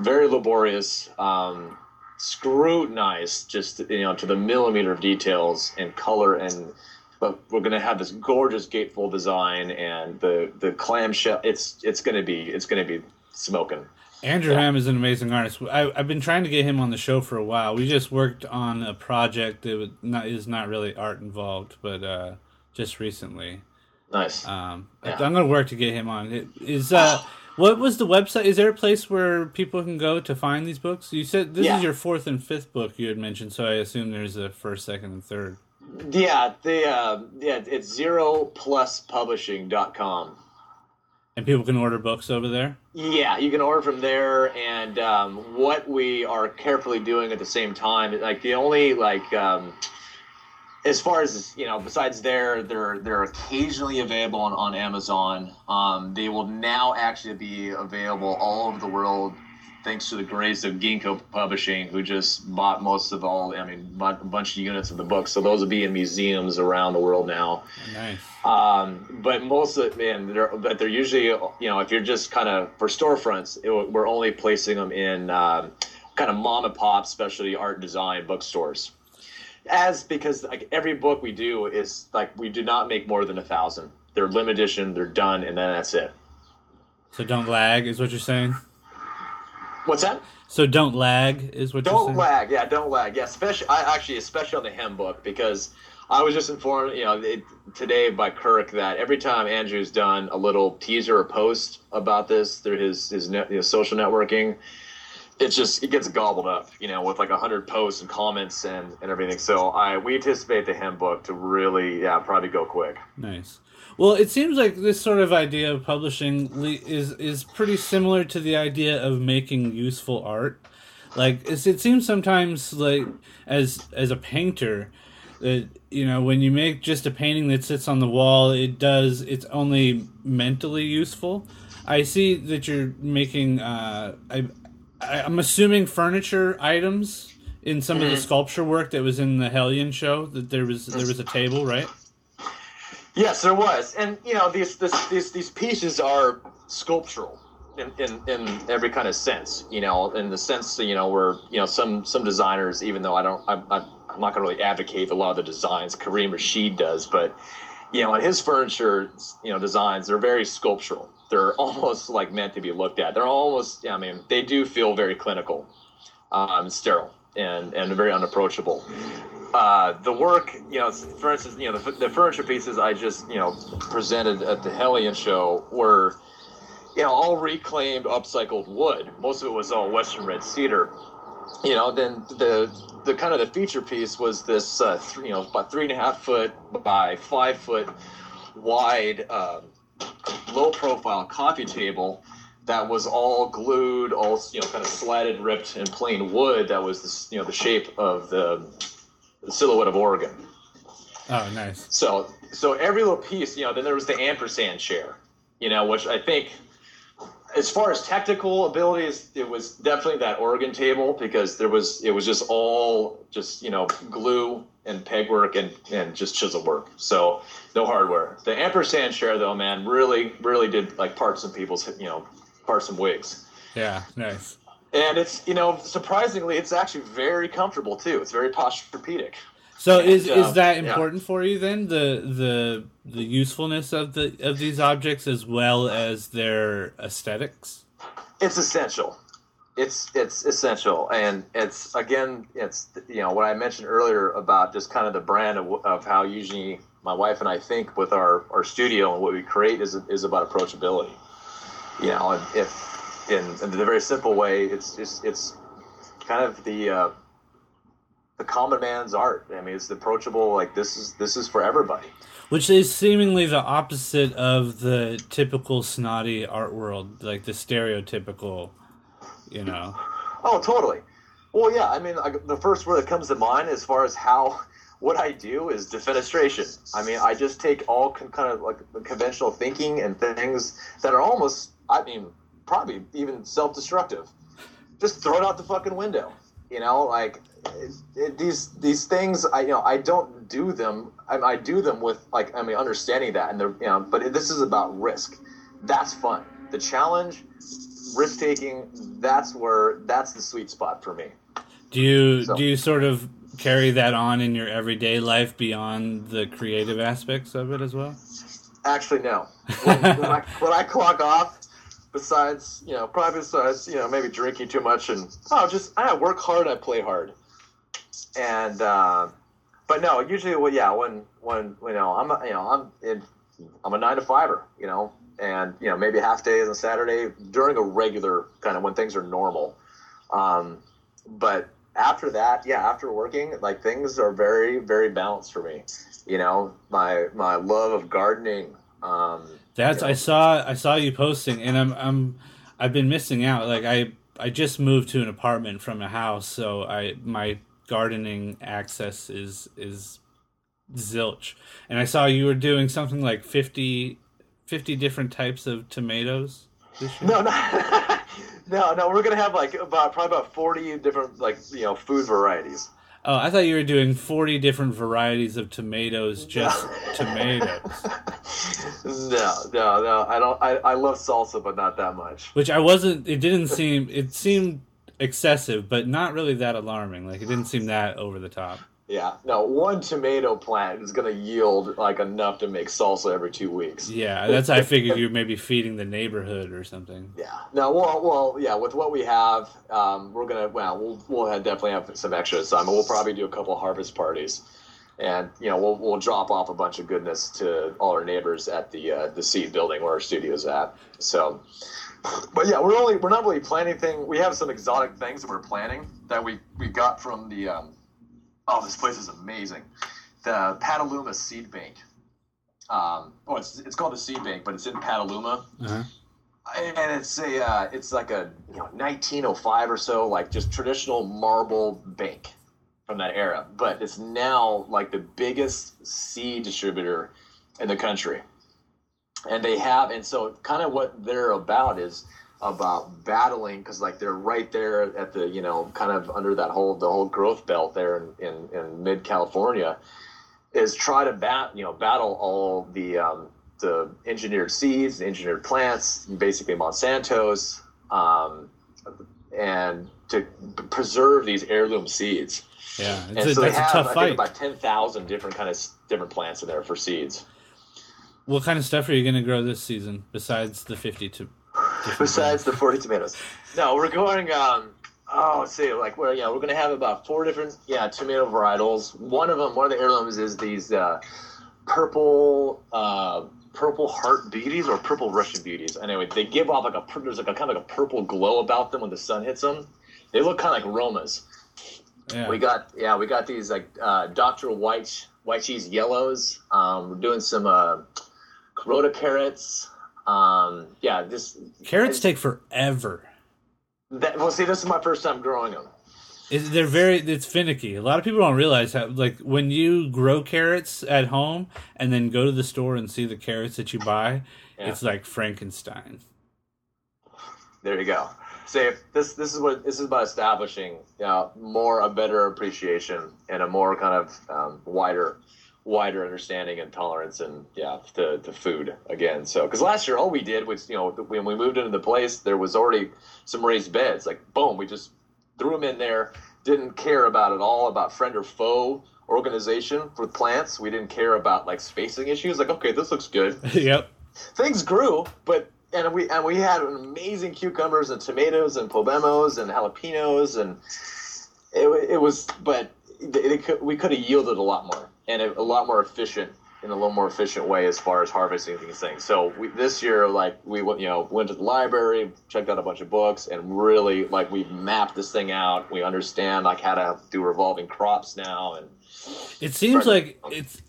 very laborious um, scrutinized just you know to the millimeter of details and color and but we're going to have this gorgeous gatefold design and the the clamshell it's it's going to be it's going to be smoking Andrew Hem is an amazing artist. I, I've been trying to get him on the show for a while. We just worked on a project that was not, is not really art involved, but uh, just recently. nice Um, Yeah. I'm going to work to get him on. It, is uh, *sighs* *sighs* what was the website? Is there a place where people can go to find these books? You said this Yeah. is your fourth and fifth book you had mentioned, so I assume there's a first, second, and third. Yeah, the uh, yeah, it's zeropluspublishing.com. And people can order books over there. Yeah, you can order from there, and um, what we are carefully doing at the same time, like the only like um, as far as you know, besides there, they're they're occasionally available on, on Amazon. Um, they will now actually be available all over the world, thanks to the grace of Ginkgo Publishing, who just bought most of all. I mean, bought a bunch of units of the book, so those will be in museums around the world now. Nice. Um, but most of man, they're, but they're usually, you know, if you're just kind of for storefronts, it, we're only placing them in um, kind of mom and pop specialty art design bookstores. As because like every book we do is like we do not make more than a thousand. They're limited edition. They're done, and then that's it. So don't lag, is what you're saying. What's that? So don't lag, is what you're Don't lag. Yeah, don't lag. Yeah, especially I actually especially on the hem book because I was just informed, you know, it, today by Kirk that every time Andrew's done a little teaser or post about this through his his net, know, social networking, it just it gets gobbled up, you know, with like a hundred posts and comments and and everything. So I we anticipate the hem book to really yeah probably go quick. Nice. Well, it seems like this sort of idea of publishing is is pretty similar to the idea of making useful art. Like it seems sometimes like as as a painter that you know when you make just a painting that sits on the wall, it does it's only mentally useful. I see that you're making. Uh, I, I I'm assuming furniture items in some of the mm-hmm. sculpture work that was in the Hellion show. That there was there was a table, right? Yes, there was, and you know these this, these these pieces are sculptural. in, in, in every kind of sense, you know, in the sense that, you know, where, you know, some, some designers, even though I don't, I'm, I'm not going to really advocate a lot of the designs Karim Rashid does, but, you know, in his furniture, you know, designs, they're very sculptural. They're *laughs* almost like meant to be looked at. They're almost, yeah. I mean, they do feel very clinical, um, sterile and, and very unapproachable. Uh, the work, you know, for instance, you know, the, the furniture pieces I just, you know, presented at the Hellion show were, you know, all reclaimed, upcycled wood. Most of it was all Western red cedar. You know, then the the kind of the feature piece was this, uh, th- you know, about three and a half foot by five foot wide, um, low profile coffee table that was all glued, all you know, kind of slatted, ripped, in plain wood. That was the you know the shape of the, the silhouette of Oregon. Oh, nice. So so every little piece, you know. Then there was the ampersand chair, you know, which I think as far as technical abilities, it was definitely that Oregon table because there was it was just all just you know glue and peg work and and just chisel work. So no hardware. The ampersand chair though, man, really really did like part some people's you know part some wigs. Yeah, nice. And it's you know surprisingly, it's actually very comfortable too. It's very posturepedic. So is And, uh, is that yeah. important for you then the the the usefulness of the of these objects as well as their aesthetics? it's essential it's it's essential and it's again it's you know what i mentioned earlier about just kind of the brand of, of how usually my wife and i think with our our studio and what we create is is about approachability you know and if in, in the very simple way it's just it's kind of the uh the common man's art i mean it's approachable like this is this is for everybody Which is seemingly the opposite of the typical snotty art world, like the stereotypical, you know. Oh, totally. Well, yeah. I mean, I, the first word that comes to mind as far as how *laughs* what I do is defenestration. I mean, I just take all con- kind of like conventional thinking and things that are almost, I mean, probably even self-destructive. Just throw it out the fucking window. You know, like it, these these things. I you know I don't do them. I, I do them with like I mean understanding that and they're you know. But this is about risk. That's fun. The challenge, risk taking. That's where that's the sweet spot for me. Do you So- do you sort of carry that on in your everyday life beyond the creative aspects of it as well? Actually, no. When, when, I, *laughs* when I clock off, besides you know, probably besides you know, maybe drinking too much and oh, just I work hard, I play hard, and uh, but no, usually, well, yeah, when when you know, I'm a- you know, I'm in, I'm a nine to fiver, you know, and you know, maybe half days on Saturday during a regular kind of when things are normal, um, but after that, yeah, after working, like things are very very balanced for me. You know, my my love of gardening. Um, That's you know, I saw I saw you posting, and I'm I'm I've been missing out. Like I I just moved to an apartment from a house, so I my gardening access is is zilch. And I saw you were doing something like 50, 50 different types of tomatoes this year. No, no, *laughs* no, no. We're gonna have like about probably about forty different like you know food varieties. Oh, I thought you were doing forty different varieties of tomatoes, just *laughs* tomatoes. No, no, no. I don't. I, I love salsa, but not that much. Which I wasn't. It didn't seem. It seemed excessive, but not really that alarming. Like it didn't seem that over the top. Yeah, no. One tomato plant is gonna yield like enough to make salsa every two weeks. Yeah, that's. I figured you're maybe feeding the neighborhood or something. Yeah. No. Well. Well. Yeah. With what we have, um, we're gonna. Well, we'll we'll have, definitely have some extras. Um, we'll probably do a couple harvest parties, and you know we'll we'll drop off a bunch of goodness to all our neighbors at the uh, the seed building where our studio's at. So. But yeah, we're only we're not really planning anything. We have some exotic things that we're planning that we we got from the. Um, oh, this place is amazing. The Petaluma Seed Bank. Um, oh, it's it's called the Seed Bank, but it's in Petaluma Uh-huh. and it's a uh, it's like a you know 1905 or so like just traditional marble bank from that era but it's now like the biggest seed distributor in the country and they have and so kind of what they're about is about battling because like they're right there at the you know kind of under that whole the whole growth belt there in in, in mid california is try to bat you know battle all the um, the engineered seeds, the engineered plants, basically Monsanto's, um, and to preserve these heirloom seeds. Yeah, And a, so they have tough I fight. think about ten thousand different kind of different plants in there for seeds. What kind of stuff are you going to grow this season besides the 50 to Besides the forty tomatoes, no, we're going. Um, oh, let's see, like we're yeah, we're gonna have about four different yeah tomato varietals. One of them, one of the heirlooms is these uh, purple. Uh, Purple heart beauties or purple Russian beauties. Anyway, they give off like a there's like a kind of like a purple glow about them when the sun hits them. They look kind of like Romas. Yeah. We got yeah, we got these like uh, Dr. White white cheese yellows. Um, we're doing some uh, Corota carrots. Um, yeah, this Carrots take forever. That, well, see, this is my first time growing them. They're very it's finicky. A lot of people don't realize how like when you grow carrots at home and then go to the store and see the carrots that you buy, Yeah. it's like Frankenstein. There you go. See, this this is what this is about establishing, you know, more a better appreciation and a more kind of um, wider wider understanding and tolerance and yeah to, to food again. So because last year all we did was you know when we moved into the place there was already some raised beds. Like boom, we just threw them in there. Didn't care about it all about friend or foe organization for plants. We didn't care about like spacing issues. Like okay, this looks good. *laughs* yep. things grew, but and we and we had amazing cucumbers and tomatoes and poblanos and jalapenos and it, it was but could, we could have yielded a lot more and a, a lot more efficient in a little more efficient way as far as harvesting these things. So we, this year, like we went, you know, went to the library, checked out a bunch of books, and really like we mapped this thing out. We understand like how to do revolving crops now, and It seems Right. like it's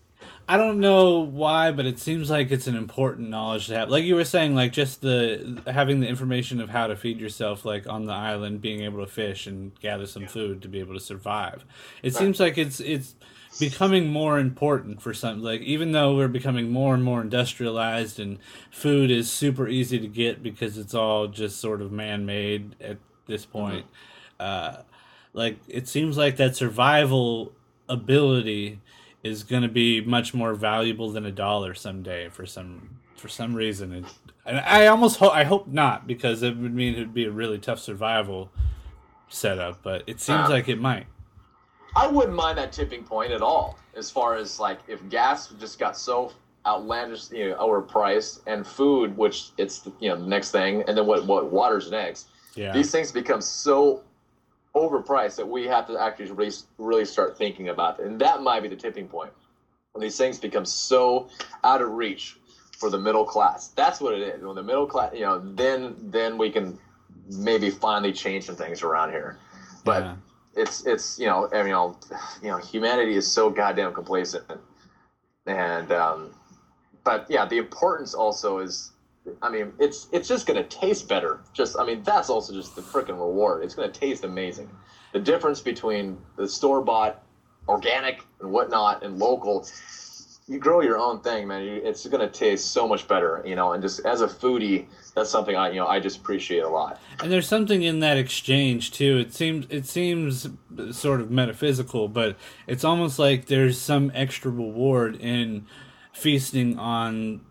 I don't know why, but it seems like it's an important knowledge to have. Like you were saying, like just the having the information of how to feed yourself, like on the island, being able to fish and gather some food to be able to survive. It seems like it's it's becoming more important for some. Like even though we're becoming more and more industrialized, and food is super easy to get because it's all just sort of man made at this point. Uh, like it seems like that survival ability is going to be much more valuable than a dollar someday for some for some reason and, and i almost hope i hope not because it would mean it would be a really tough survival setup but it seems Uh. like it might I wouldn't mind that tipping point at all. As far as like if gas just got so outlandish, you know, overpriced, and food, which it's you know the next thing, and then what what water's next. yeah These things become so overpriced that we have to actually really really start thinking about it, and that might be the tipping point when these things become so out of reach for the middle class. That's what it is. When the middle class, you know, then then we can maybe finally change some things around here. But yeah. It's it's you know I mean, know you know humanity is so goddamn complacent, and um, but yeah, the importance also is. I mean, it's it's just gonna taste better. Just I mean, that's also just the freaking reward. It's gonna taste amazing. The difference between the store bought, organic and whatnot, and local. You grow your own thing, man. You, it's gonna taste so much better, you know. And just as a foodie, that's something I you know I just appreciate a lot. and there's something in that exchange too it seems it seems sort of metaphysical but it's almost like there's some extra reward in feasting on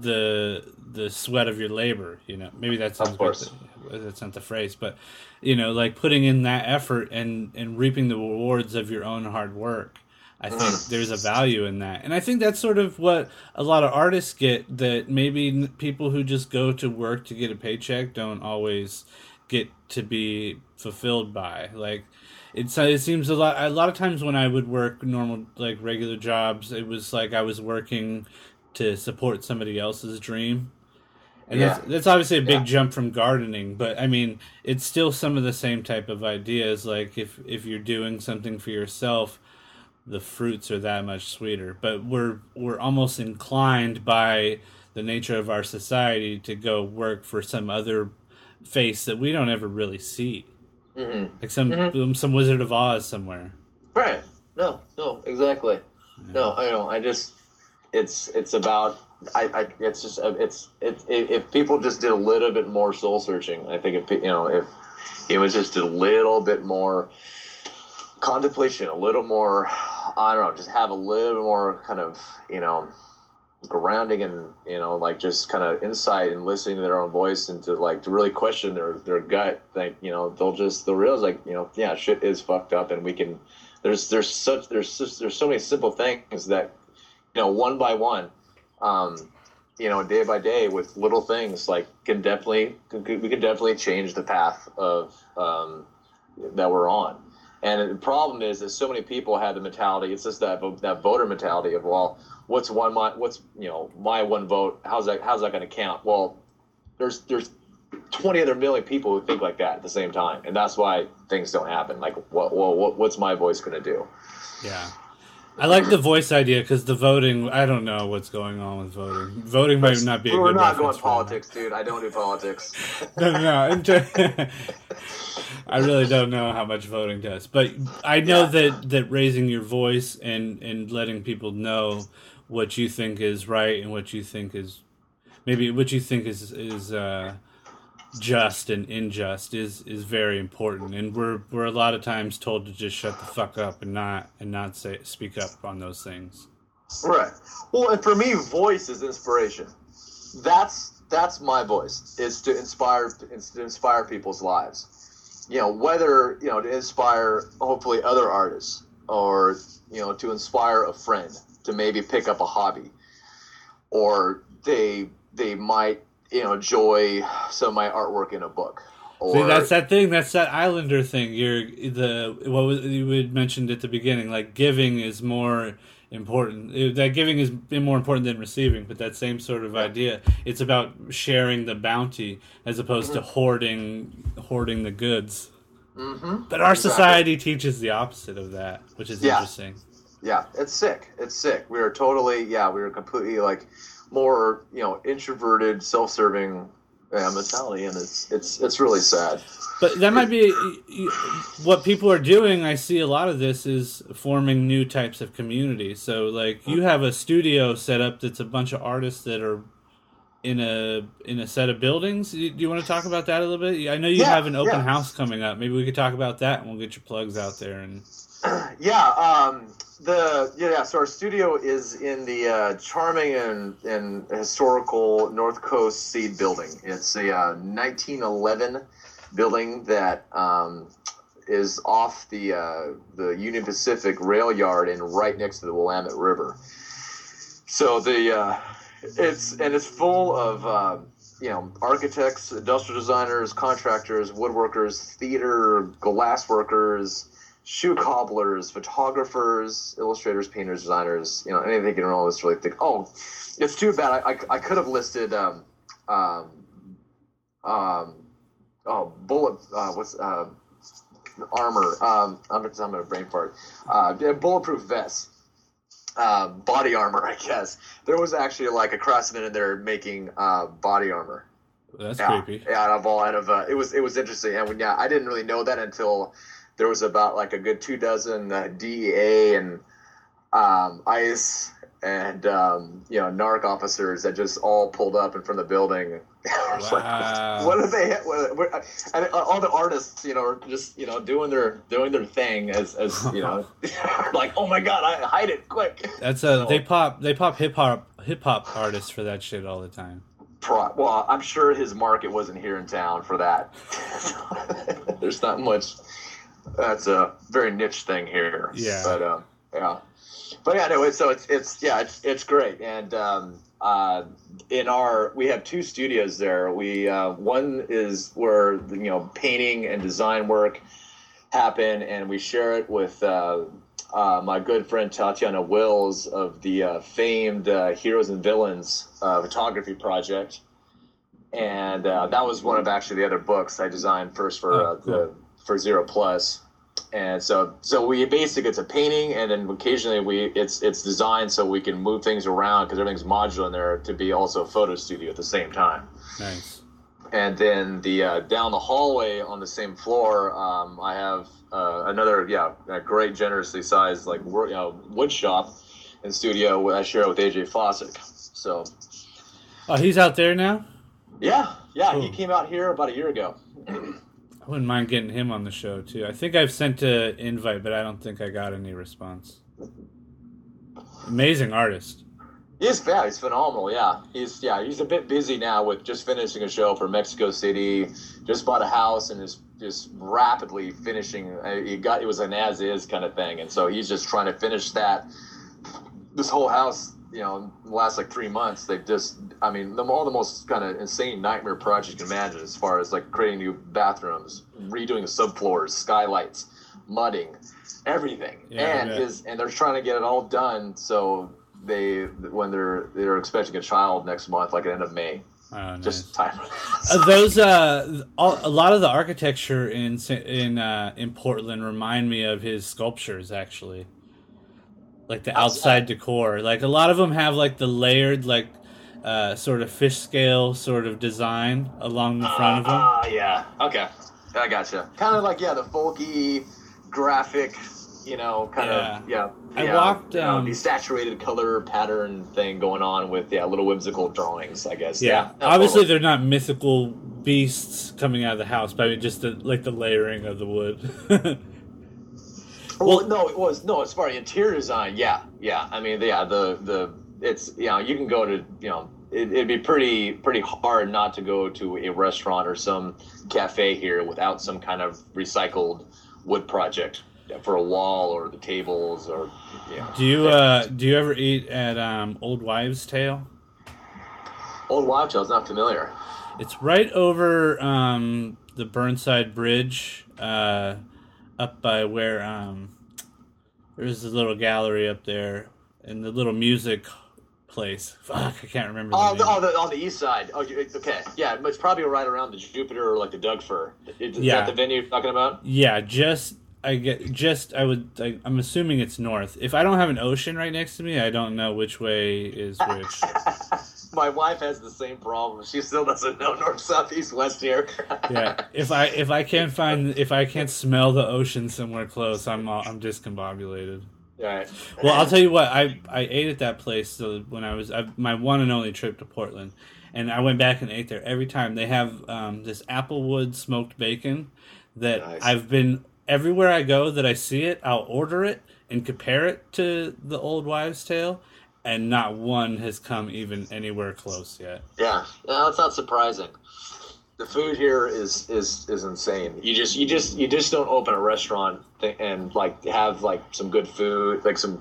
the the sweat of your labor you know maybe that sounds Of course. good that's not the phrase but you know like putting in that effort and and reaping the rewards of your own hard work I think there's a value in that. And I think that's sort of what a lot of artists get that maybe people who just go to work to get a paycheck don't always get to be fulfilled by. Like it's uh, it seems a lot a lot of times when I would work normal like regular jobs, it was like I was working to support somebody else's dream. And that's, that's obviously a big Yeah. jump from gardening, but I mean, it's still some of the same type of ideas. Like if if you're doing something for yourself, the fruits are that much sweeter. But we're we're almost inclined by the nature of our society to go work for some other face that we don't ever really see, hmm like some some Wizard of Oz somewhere. Right. No, no, exactly. No, I don't. I just, it's, it's about, I, I it's just, uh, it's, it, if if people just did a little bit more soul searching, I think if, you know, if it was just a little bit more contemplation, a little more, I don't know, just have a little more kind of, you know, grounding and you know like just kind of insight and listening to their own voice and to like to really question their their gut. Like you know they'll just they'll realize like you know yeah shit is fucked up and we can there's there's such there's there's so many simple things that you know one by one um you know day by day with little things like can definitely we can definitely change the path of um that we're on and the problem is that so many people have the mentality it's just that that voter mentality of well what's one my what's you know my one vote? How's that how's that going to count? Well there's there's 20 other million people who think like that at the same time and that's why things don't happen. Like what what what's my voice going to do? Yeah I like the voice idea because the voting. I don't know what's going on with voting. Voting might not be. We're not going politics, dude. I don't do politics. *laughs* no, no, no. *laughs* I really don't know how much voting does, but I know yeah. that that raising your voice and and letting people know what you think is right and what you think is maybe what you think is is uh, just and unjust is is very important. And we're we're a lot of times told to just shut the fuck up and not and not say speak up on those things. Right. Well and for me voice is inspiration. That's that's my voice is to inspire to inspire people's lives. You know whether you know to inspire hopefully other artists or you know to inspire a friend to maybe pick up a hobby, or they they might you know enjoy some of my artwork in a book. Or, See, that's that thing. That's that Islander thing. You're the what was, you had mentioned at the beginning. Like giving is more important. That giving is more important than receiving. But that same sort of idea. It's about sharing the bounty as opposed mm-hmm. to hoarding hoarding the goods. Mm-hmm. But our exactly. society teaches the opposite of that, which is yeah. interesting. Yeah, it's sick. It's sick. We are totally, yeah, we are completely like more, you know, introverted, self-serving yeah, mentality, and it's it's it's really sad. But that might be what people are doing. I see a lot of this is forming new types of communities. So, like, you have a studio set up that's a bunch of artists that are in a in a set of buildings. Do you, want to talk about that a little bit? I know you yeah, have an open yeah. house coming up. Maybe we could talk about that, and we'll get your plugs out there. And *clears throat* yeah, um, the yeah, so our studio is in the uh, charming and, and historical North Coast Seed Building. It's a uh, 1911 building that um, is off the uh, the Union Pacific rail yard and right next to the Willamette River. So the uh, it's and it's full of uh, you know architects, industrial designers, contractors, woodworkers, theater, glass workers shoe cobblers, photographers, illustrators, painters, designers, you know, anything you can roll is really thick. Oh, it's too bad. I, I, I could have listed, um, um, um, oh, bullet, uh, what's, uh, armor. Um, I'm, I'm gonna brain fart. Uh, bulletproof vest. Uh, body armor, *laughs* I guess. There was actually like a craftsman in there making uh, body armor. That's yeah, creepy. Yeah, out of all out of uh, it was it was interesting, and when yeah, I didn't really know that until there was about like a good two dozen uh, DEA and um, ICE and um, you know narc officers that just all pulled up in front of the building. *laughs* wow. like, what are they? What, what, and all the artists, you know, are just you know doing their doing their thing as as you know, *laughs* *laughs* like oh my god, I hide it quick. That's a so, they pop they pop hip hop hip hop artists for that shit all the time. Pro, well, I'm sure his market wasn't here in town for that. There's not much that's a very niche thing here. Yeah. But um, yeah. But yeah, no. So it's it's yeah, it's it's great. And um, uh, in our we have two studios there. We uh, one is where you know painting and design work happen, and we share it with. Uh, uh, my good friend Tatiana Wills of the uh, famed uh, Heroes and Villains uh, photography project, and uh, that was one of actually the other books I designed first for oh, uh, cool. the for Zero Plus, and so so we basically it's a painting, and then occasionally we it's it's designed so we can move things around because everything's modular in there to be also a photo studio at the same time. Nice. And then the uh, down the hallway on the same floor, um, I have uh, another yeah a great generously sized like you know, wood shop and studio I share with AJ Fosik. So. Oh, he's out there now. Yeah, yeah, cool. he came out here about a year ago. *clears throat* I wouldn't mind getting him on the show too. I think I've sent an invite, but I don't think I got any response. Amazing artist. He's yeah, he's phenomenal. Yeah, he's yeah, he's a bit busy now with just finishing a show for Mexico City. Just bought a house and is just rapidly finishing. uh, He got it was an as is kind of thing, and so he's just trying to finish that. This whole house, you know, in the last like three months, they've just, I mean, the, all the most kind of insane nightmare projects you can imagine, as far as like creating new bathrooms, redoing the subfloors, skylights, mudding, everything, Yeah, and yeah. his and they're trying to get it all done so they when they're they're expecting a child next month, like at the end of May. Oh, nice. Just time. Those uh, all, a lot of the architecture in in uh, in Portland remind me of his sculptures actually, like the outside decor. Like a lot of them have like the layered like uh, sort of fish scale sort of design along the front of them. Ah, yeah. Okay, I gotcha. Kind of like yeah, the folky, graphic, you know, kind of yeah. I yeah, walked, you know, um, the saturated color pattern thing going on with yeah, little whimsical drawings. I guess. Yeah, No, obviously totally. they're not mythical beasts coming out of the house, but I mean just the, like the layering of the wood. *laughs* Well, Well- no, it was no. As far as interior design, yeah, yeah. I mean, yeah, the the it's you know you can go to you know it, it'd be pretty pretty hard not to go to a restaurant or some cafe here without some kind of recycled wood project for a wall or the tables or yeah. do you uh, do you ever eat at um, Old Wives' Tale? Old Wives Tale is not familiar. It's right over um, the Burnside Bridge, uh, up by where um, there's a little gallery up there and the little music place. Fuck, I can't remember. The Oh, the, oh, the, on the east side. Oh, okay, yeah, it's probably right around the Jupiter or like the Doug Fir. Is Yeah. that the venue you're talking about? Yeah, just I get just I would I, I'm assuming it's north. If I don't have an ocean right next to me, I don't know which way is *laughs* which. My wife has the same problem. She still doesn't know north, south, east, west here. *laughs* yeah, if I if I can't find if I can't smell the ocean somewhere close, I'm I'm discombobulated. Right. Well, I'll tell you what. I I ate at that place so when I was I, my one and only trip to Portland, and I went back and ate there every time. They have um, this applewood smoked bacon that Nice. I've been everywhere I go that I see it. I'll order it and compare it to the old wives' tale, and not one has come even anywhere close yet. Yeah. That's not surprising. The food here is is is insane. You just you just you just don't open a restaurant and like have like some good food, like some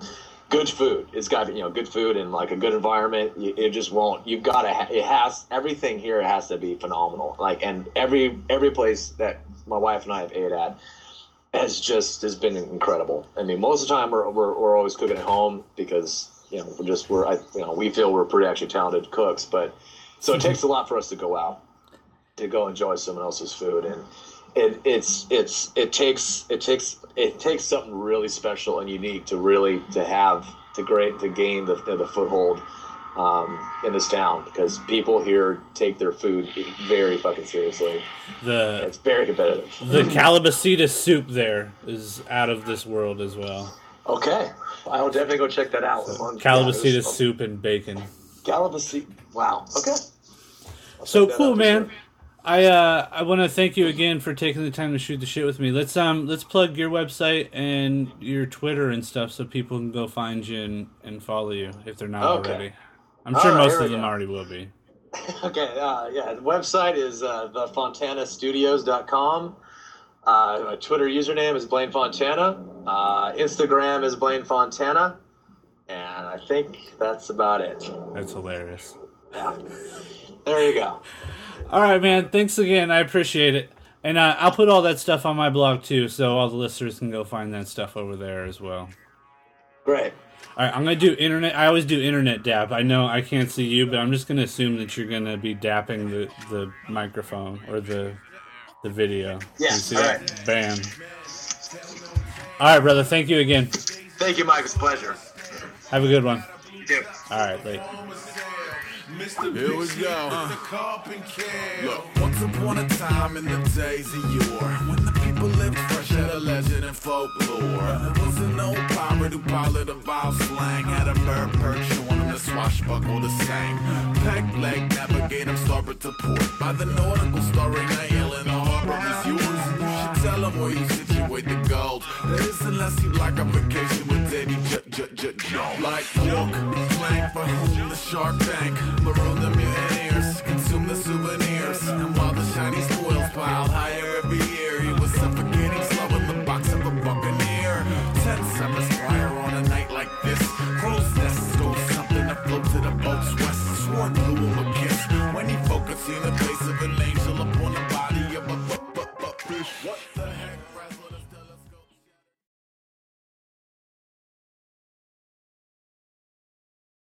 good food. It's got you know good food and like a good environment. It just won't. You've got to. It has everything here It has to be phenomenal. Like and every every place that my wife and I have ate at has just has been incredible. I mean, most of the time we're we're, we're always cooking at home because you know we're just we're I, you know we feel we're pretty actually talented cooks, but so it takes a lot for us to go out to go enjoy someone else's food and. It, it's it's it takes it takes it takes something really special and unique to really to have to great to gain the the foothold um, in this town because people here take their food very fucking seriously. The It's very competitive. the Calabasita soup there is out of this world as well. Okay, I will definitely go check that out. On- Calabasita soup and bacon. Calabasita. Wow. Okay. I'll So cool, man. sure. I uh I want to thank you again for taking the time to shoot the shit with me. Let's um let's plug your website and your Twitter and stuff so people can go find you and, and follow you if they're not Okay. already. I'm All sure right, most of them go. already will be. *laughs* Okay, uh, yeah, the website is uh, thefontanastudios.com. Uh, my Twitter username is Blaine Fontana. Uh, Instagram is Blaine Fontana. And I think that's about it. That's hilarious. Yeah. There you go. All right, man. Thanks again. I appreciate it. And uh, I'll put all that stuff on my blog too, so all the listeners can go find that stuff over there as well. Great. All right, I'm gonna do internet. I always do internet dap. I know I can't see you, but I'm just gonna assume that you're gonna be dapping the, the microphone or the the video. Yeah, You see all that? right. Bam. All right, brother. Thank you again. Thank you, Mike. It's a pleasure. Have a good one. Dude. All right, late. Here we go. Look, once upon a time in the days of yore, when the people lived fresh had a legend and folklore. There was an old pirate who piloted a vile slang, had a bird perch on him to swashbuckle the same. Peg leg, navigate him starboard to port. By the nautical starring a hill yours. You should tell him where you situate the gold. Is unless you like a vacation with Davy J. J. J. Like joke, playing for whom the shark tank. Maroon the mutineers, consume the souvenirs. And while the shiny spoils pile higher every year, he was suffocating slow in the box of a buccaneer. Ten summers prior on a night like this, crow's nests something to float to the boat's west. Sworn blew him a kiss when he focused in the